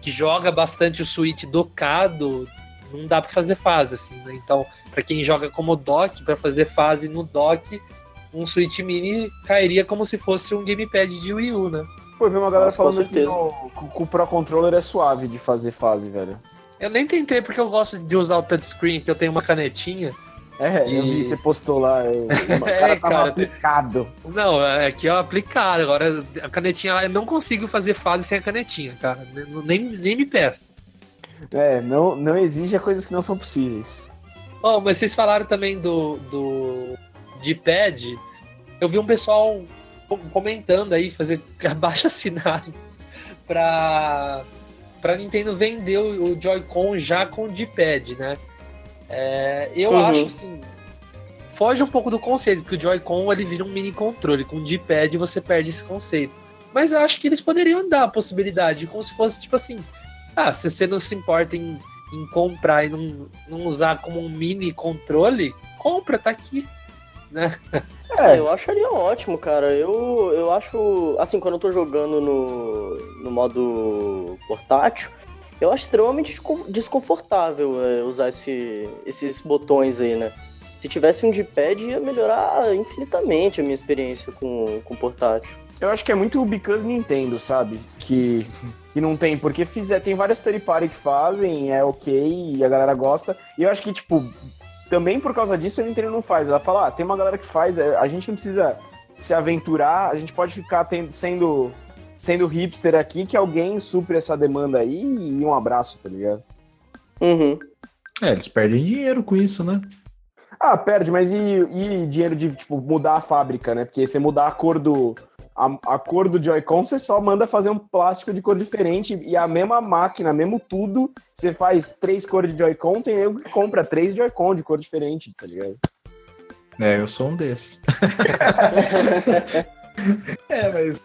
que joga bastante o Switch docado, não dá pra fazer fase, assim, né? Então, pra quem joga como dock, pra fazer fase no dock, um Switch Mini cairia como se fosse um gamepad de Wii U, né? Pô, eu vi uma galera Nossa, com falando que com o Pro Controller é suave de fazer fase, velho. Eu nem tentei porque eu gosto de usar o touchscreen, que eu tenho uma canetinha. É, eu E- vi, você postou lá, eu- o É, cara tava cara. aplicado. Não, é que é aplicado. Agora, a canetinha lá, eu não consigo fazer fase sem a canetinha, cara. Nem, nem me peça. É, não, não exige coisas que não são possíveis. Oh, mas vocês falaram também do, do de pad. Eu vi um pessoal co- comentando aí, fazer abaixo assinado pra, pra Nintendo vender o, o Joy-Con já com o D-pad, né? É, eu Uhum. acho assim. Foge um pouco do conceito, porque o Joy-Con ele vira um mini controle. Com o D-pad você perde esse conceito. Mas eu acho que eles poderiam dar a possibilidade, como se fosse tipo assim: ah, se você não se importa em em comprar e não, não usar como um mini controle, compra, tá aqui. Né? É, eu acharia ótimo, cara. Eu, eu acho, assim, quando eu tô jogando no, no modo portátil, eu acho extremamente descon- desconfortável é, usar esse, esses botões aí, né? Se tivesse um D-pad, ia melhorar infinitamente a minha experiência com, com portátil. Eu acho que é muito o Because Nintendo, sabe? Que, que não tem, porque fizer, tem várias third party que fazem, é ok, e a galera gosta. E eu acho que, tipo, também por causa disso a Nintendo não faz. Ela fala, ah, tem uma galera que faz, é, a gente não precisa se aventurar, a gente pode ficar tendo, sendo, sendo hipster aqui, que alguém supre essa demanda aí e um abraço, tá ligado? Uhum. É, eles perdem dinheiro com isso, né? Ah, perde, mas e, e dinheiro de, tipo, mudar a fábrica, né? Porque você mudar a cor do. A, a cor do Joy-Con, você só manda fazer um plástico de cor diferente e a mesma máquina, mesmo tudo, você faz três cores de Joy-Con, tem eu que compra três Joy-Con de cor diferente, tá ligado? É, eu sou um desses. é, mas.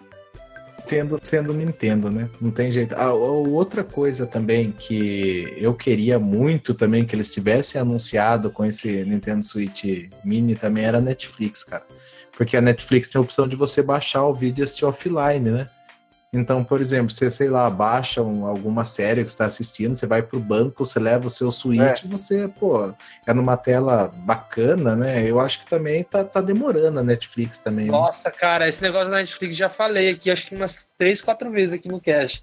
Nintendo sendo Nintendo, né? Não tem jeito. Ah, outra coisa também que eu queria muito também que eles tivessem anunciado com esse Nintendo Switch Mini também era a Netflix, cara. Porque a Netflix tem a opção de você baixar o vídeo e assistir offline, né? Então, por exemplo, você, sei lá, baixa um- alguma série que você está assistindo, você vai pro banco, você leva o seu Switch, você, pô, é numa tela bacana, né? Eu acho que também tá, tá demorando a Netflix também. né? Nossa, cara, esse negócio da Netflix já falei aqui, acho que umas três, quatro vezes aqui no cast.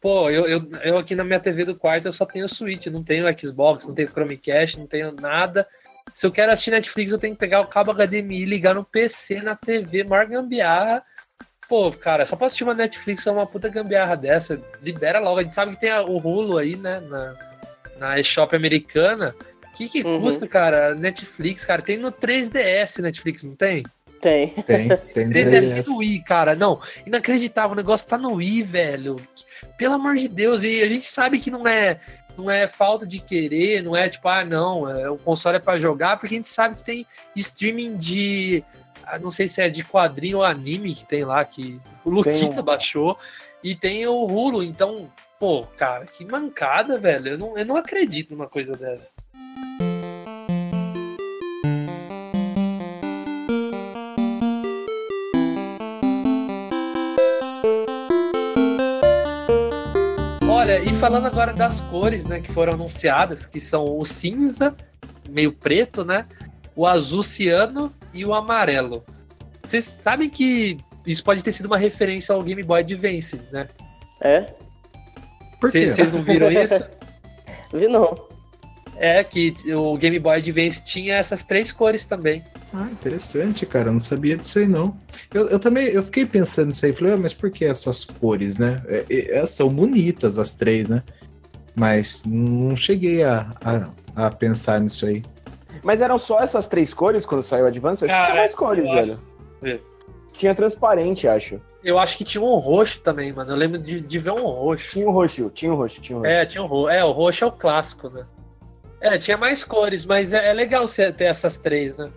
Pô, eu, eu, eu aqui na minha TV do quarto eu só tenho Switch, não tenho Xbox, não tenho Chromecast, não tenho nada. Se eu quero assistir Netflix, eu tenho que pegar o cabo HDMI, ligar no PC, na TV, maior gambiarra. Pô, cara, só pra assistir uma Netflix é uma puta gambiarra dessa. Libera logo. A gente sabe que tem a- o Hulu aí, né? Na, na eShop americana. O que, que Uhum. custa, cara? Netflix, cara. Tem no 3DS Netflix, não tem? Tem. Tem, tem 3DS 3DS. tem no Wii, cara. Não, inacreditável. O negócio tá no Wii, velho. Pelo amor de Deus. E a gente sabe que não é, não é falta de querer, não é tipo, ah, não, é, o console é pra jogar, porque a gente sabe que tem streaming de. ah, Não sei se é de quadrinho ou anime que tem lá, que o Luquita um- baixou. E tem o Hulu, então, pô, cara, que mancada, velho. Eu não, eu não acredito numa coisa dessa. Olha, e falando agora das cores, né, que foram anunciadas, que são o cinza, meio preto, né, o azul ciano e o amarelo. Vocês sabem que isso pode ter sido uma referência ao Game Boy Advance, né? É? Por quê? Vocês não viram isso? Vi não. É que o Game Boy Advance tinha essas três cores também. Ah, interessante, cara. Eu não sabia disso aí, não. Eu, eu também eu fiquei pensando nisso aí. Falei, "Ah, mas por que essas cores, né? É, é, é, são bonitas as três, né? Mas não cheguei a, a, a pensar nisso aí. Mas eram só essas três cores quando saiu o Advance? Acho que tinha mais cores, velho. É. Tinha transparente, acho. Eu acho que tinha um roxo também, mano. Eu lembro de, de ver um roxo. Tinha o roxo, tinha o roxo, tinha o roxo. É, tinha um roxo. É, o roxo é o clássico, né? É, tinha mais cores, mas é, é legal ter essas três, né?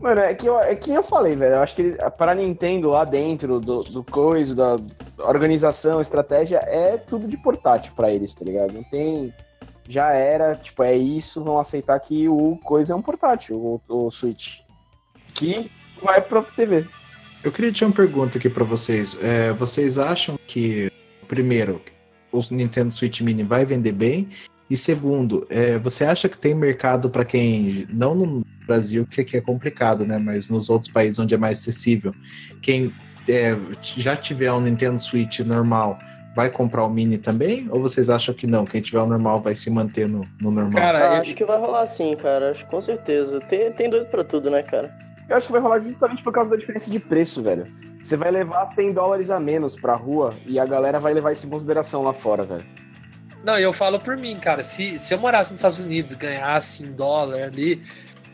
Mano, é que, eu, é que eu falei, velho. Eu acho que para a Nintendo lá dentro do, do coisa, da organização, estratégia, é tudo de portátil pra eles, tá ligado? Não tem. Já era, tipo, é isso, vão aceitar que o coisa é um portátil, o, o Switch. Que vai pra TV. Eu queria te uma pergunta aqui pra vocês. É, vocês acham que, primeiro, o Nintendo Switch Mini vai vender bem? E segundo, é, você acha que tem mercado pra quem, não no Brasil, que aqui é complicado, né? Mas nos outros países onde é mais acessível, quem é, já tiver um Nintendo Switch normal vai comprar o Mini também? Ou vocês acham que não? Quem tiver o normal vai se manter no, no normal? Cara, Ah, eu- acho que vai rolar sim, cara. Acho que com certeza. Tem, tem doido pra tudo, né, cara? Eu acho que vai rolar justamente por causa da diferença de preço, velho. Você vai levar 100 dólares a menos pra rua e a galera vai levar isso em consideração lá fora, velho. Não, eu falo por mim, cara. Se, se eu morasse nos Estados Unidos, ganhasse em dólar ali,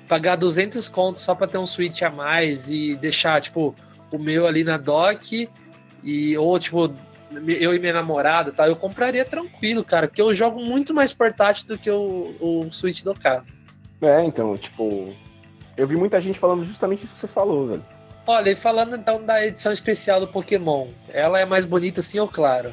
pagar 200 contos só pra ter um Switch a mais e deixar, tipo, o meu ali na dock e ou, tipo, eu e minha namorada, tá? Eu compraria tranquilo, cara, porque eu jogo muito mais portátil do que o, o Switch do carro. É, então, tipo. Eu vi muita gente falando justamente isso que você falou, velho. Olha, e falando então da edição especial do Pokémon, ela é mais bonita sim ou claro?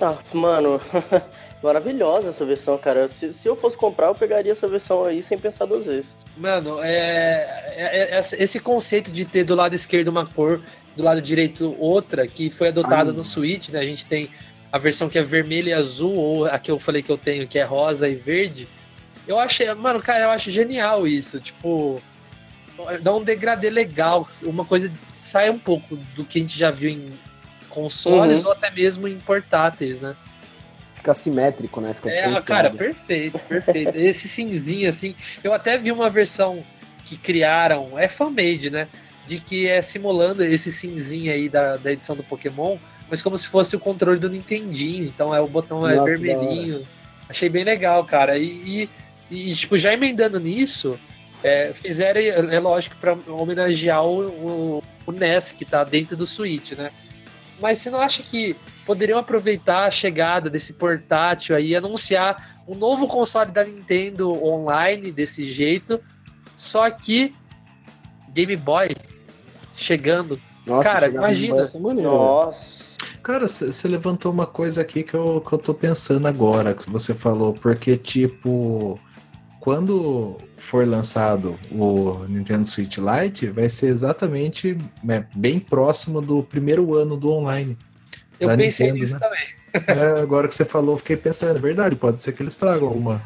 Ah, mano, maravilhosa essa versão, cara. Se, se eu fosse comprar, eu pegaria essa versão aí sem pensar duas vezes. Mano, é, é- é- esse conceito de ter do lado esquerdo uma cor, do lado direito outra, que foi adotado Ai. no Switch, né? A gente tem a versão que é vermelha e azul, ou a que eu falei que eu tenho, que é rosa e verde. Eu achei, mano, cara, eu acho genial isso. Tipo, dá um degradê legal, uma coisa sai um pouco do que a gente já viu em consoles Uhum. ou até mesmo em portáteis, né? Fica simétrico, né? Fica É, cara, perfeito, perfeito. Esse cinzinho, assim, eu até vi uma versão que criaram, é fan-made, né? De que é simulando esse cinzinho aí da, da edição do Pokémon, mas como se fosse o controle do Nintendinho. Então é o botão é Nossa, da vermelhinho. Achei bem legal, cara. E, e, e, tipo, já emendando nisso, é, fizeram, é lógico, pra homenagear o, o, o NES que tá dentro do Switch, né? Mas você não acha que poderiam aproveitar a chegada desse portátil aí e anunciar um novo console da Nintendo online desse jeito, só que Game Boy chegando. Nossa, Cara, imagina. velho. Nossa. Cara, você levantou uma coisa aqui que eu, que eu tô pensando agora, que você falou, porque, tipo, quando for lançado o Nintendo Switch Lite, vai ser exatamente né, bem próximo do primeiro ano do online. Eu Da pensei Nintendo, nisso né? também. É, agora que você falou, eu fiquei pensando, é verdade, pode ser que eles tragam alguma,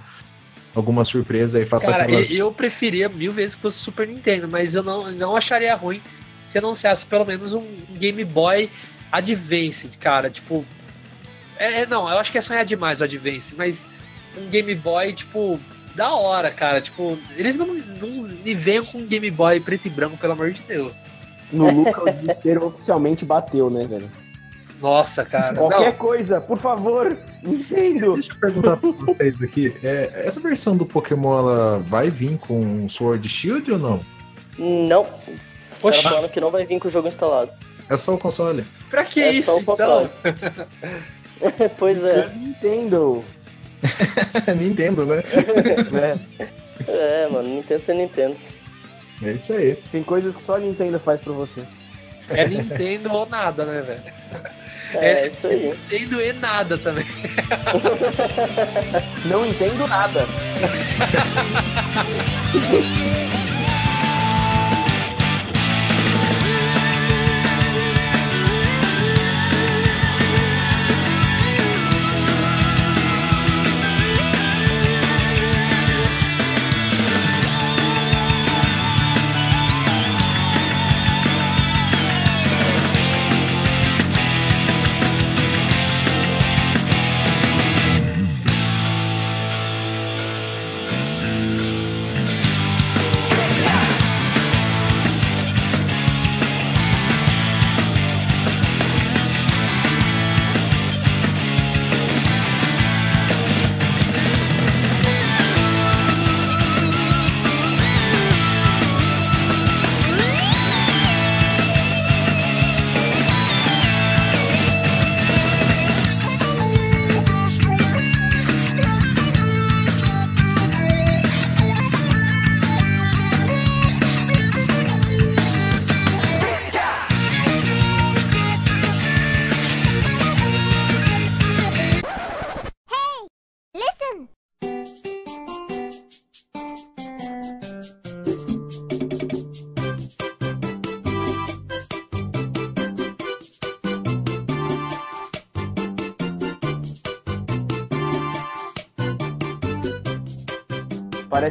alguma surpresa aí, façam Cara, aquelas... eu preferia mil vezes que fosse Super Nintendo, mas eu não, não acharia ruim se anunciasse pelo menos um Game Boy Advance, cara. Tipo. É, é, não, eu acho que é sonhar demais o Advance, mas um Game Boy, tipo, da hora, cara. Tipo, eles não, não me venham com um Game Boy preto e branco, pelo amor de Deus. No Luca o desespero oficialmente bateu, né, velho? Nossa, cara. Qualquer Não, coisa, por favor, Nintendo. Deixa eu perguntar pra vocês aqui, é, essa versão do Pokémon, ela vai vir com Sword Shield ou não? Não. Poxa. falaram que não vai vir com o jogo instalado. É só o console? pra que é isso? só o Então? console. pois é. Nintendo. Nintendo, né? né? É, mano, Nintendo sem Nintendo. É isso aí. Tem coisas que só a Nintendo faz pra você. É Nintendo ou nada, né, velho? É, É. isso aí. Nintendo e nada também. Não entendo nada.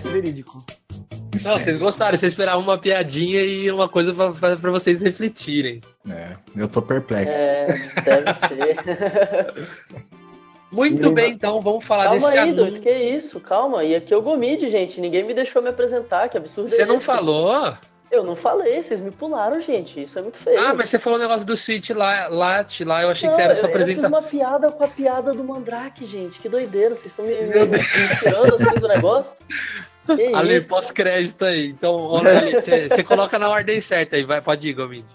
Parece verídico. Não, vocês gostaram, vocês esperavam uma piadinha e uma coisa pra vocês refletirem. É, eu tô perplexo. É, deve ser. Muito E- bem, então vamos falar Calma desse aí, anúncio. doido, que isso? Calma. E aqui é o Gomid, gente. Ninguém me deixou me apresentar, que absurdo Você é não esse? falou? Eu não falei, vocês me pularam, gente. Isso é muito feio. Ah, mas você falou o negócio do Switch lá, Lat lá, eu achei que Não, era sua eu, eu fiz uma apresentação. piada com a piada do Mandrake, gente. Que doideira, vocês estão me, me, me tirando assim do negócio? Que Ali, pós-crédito aí. Então, olha você coloca na ordem certa aí, vai, pode ir, Gomid.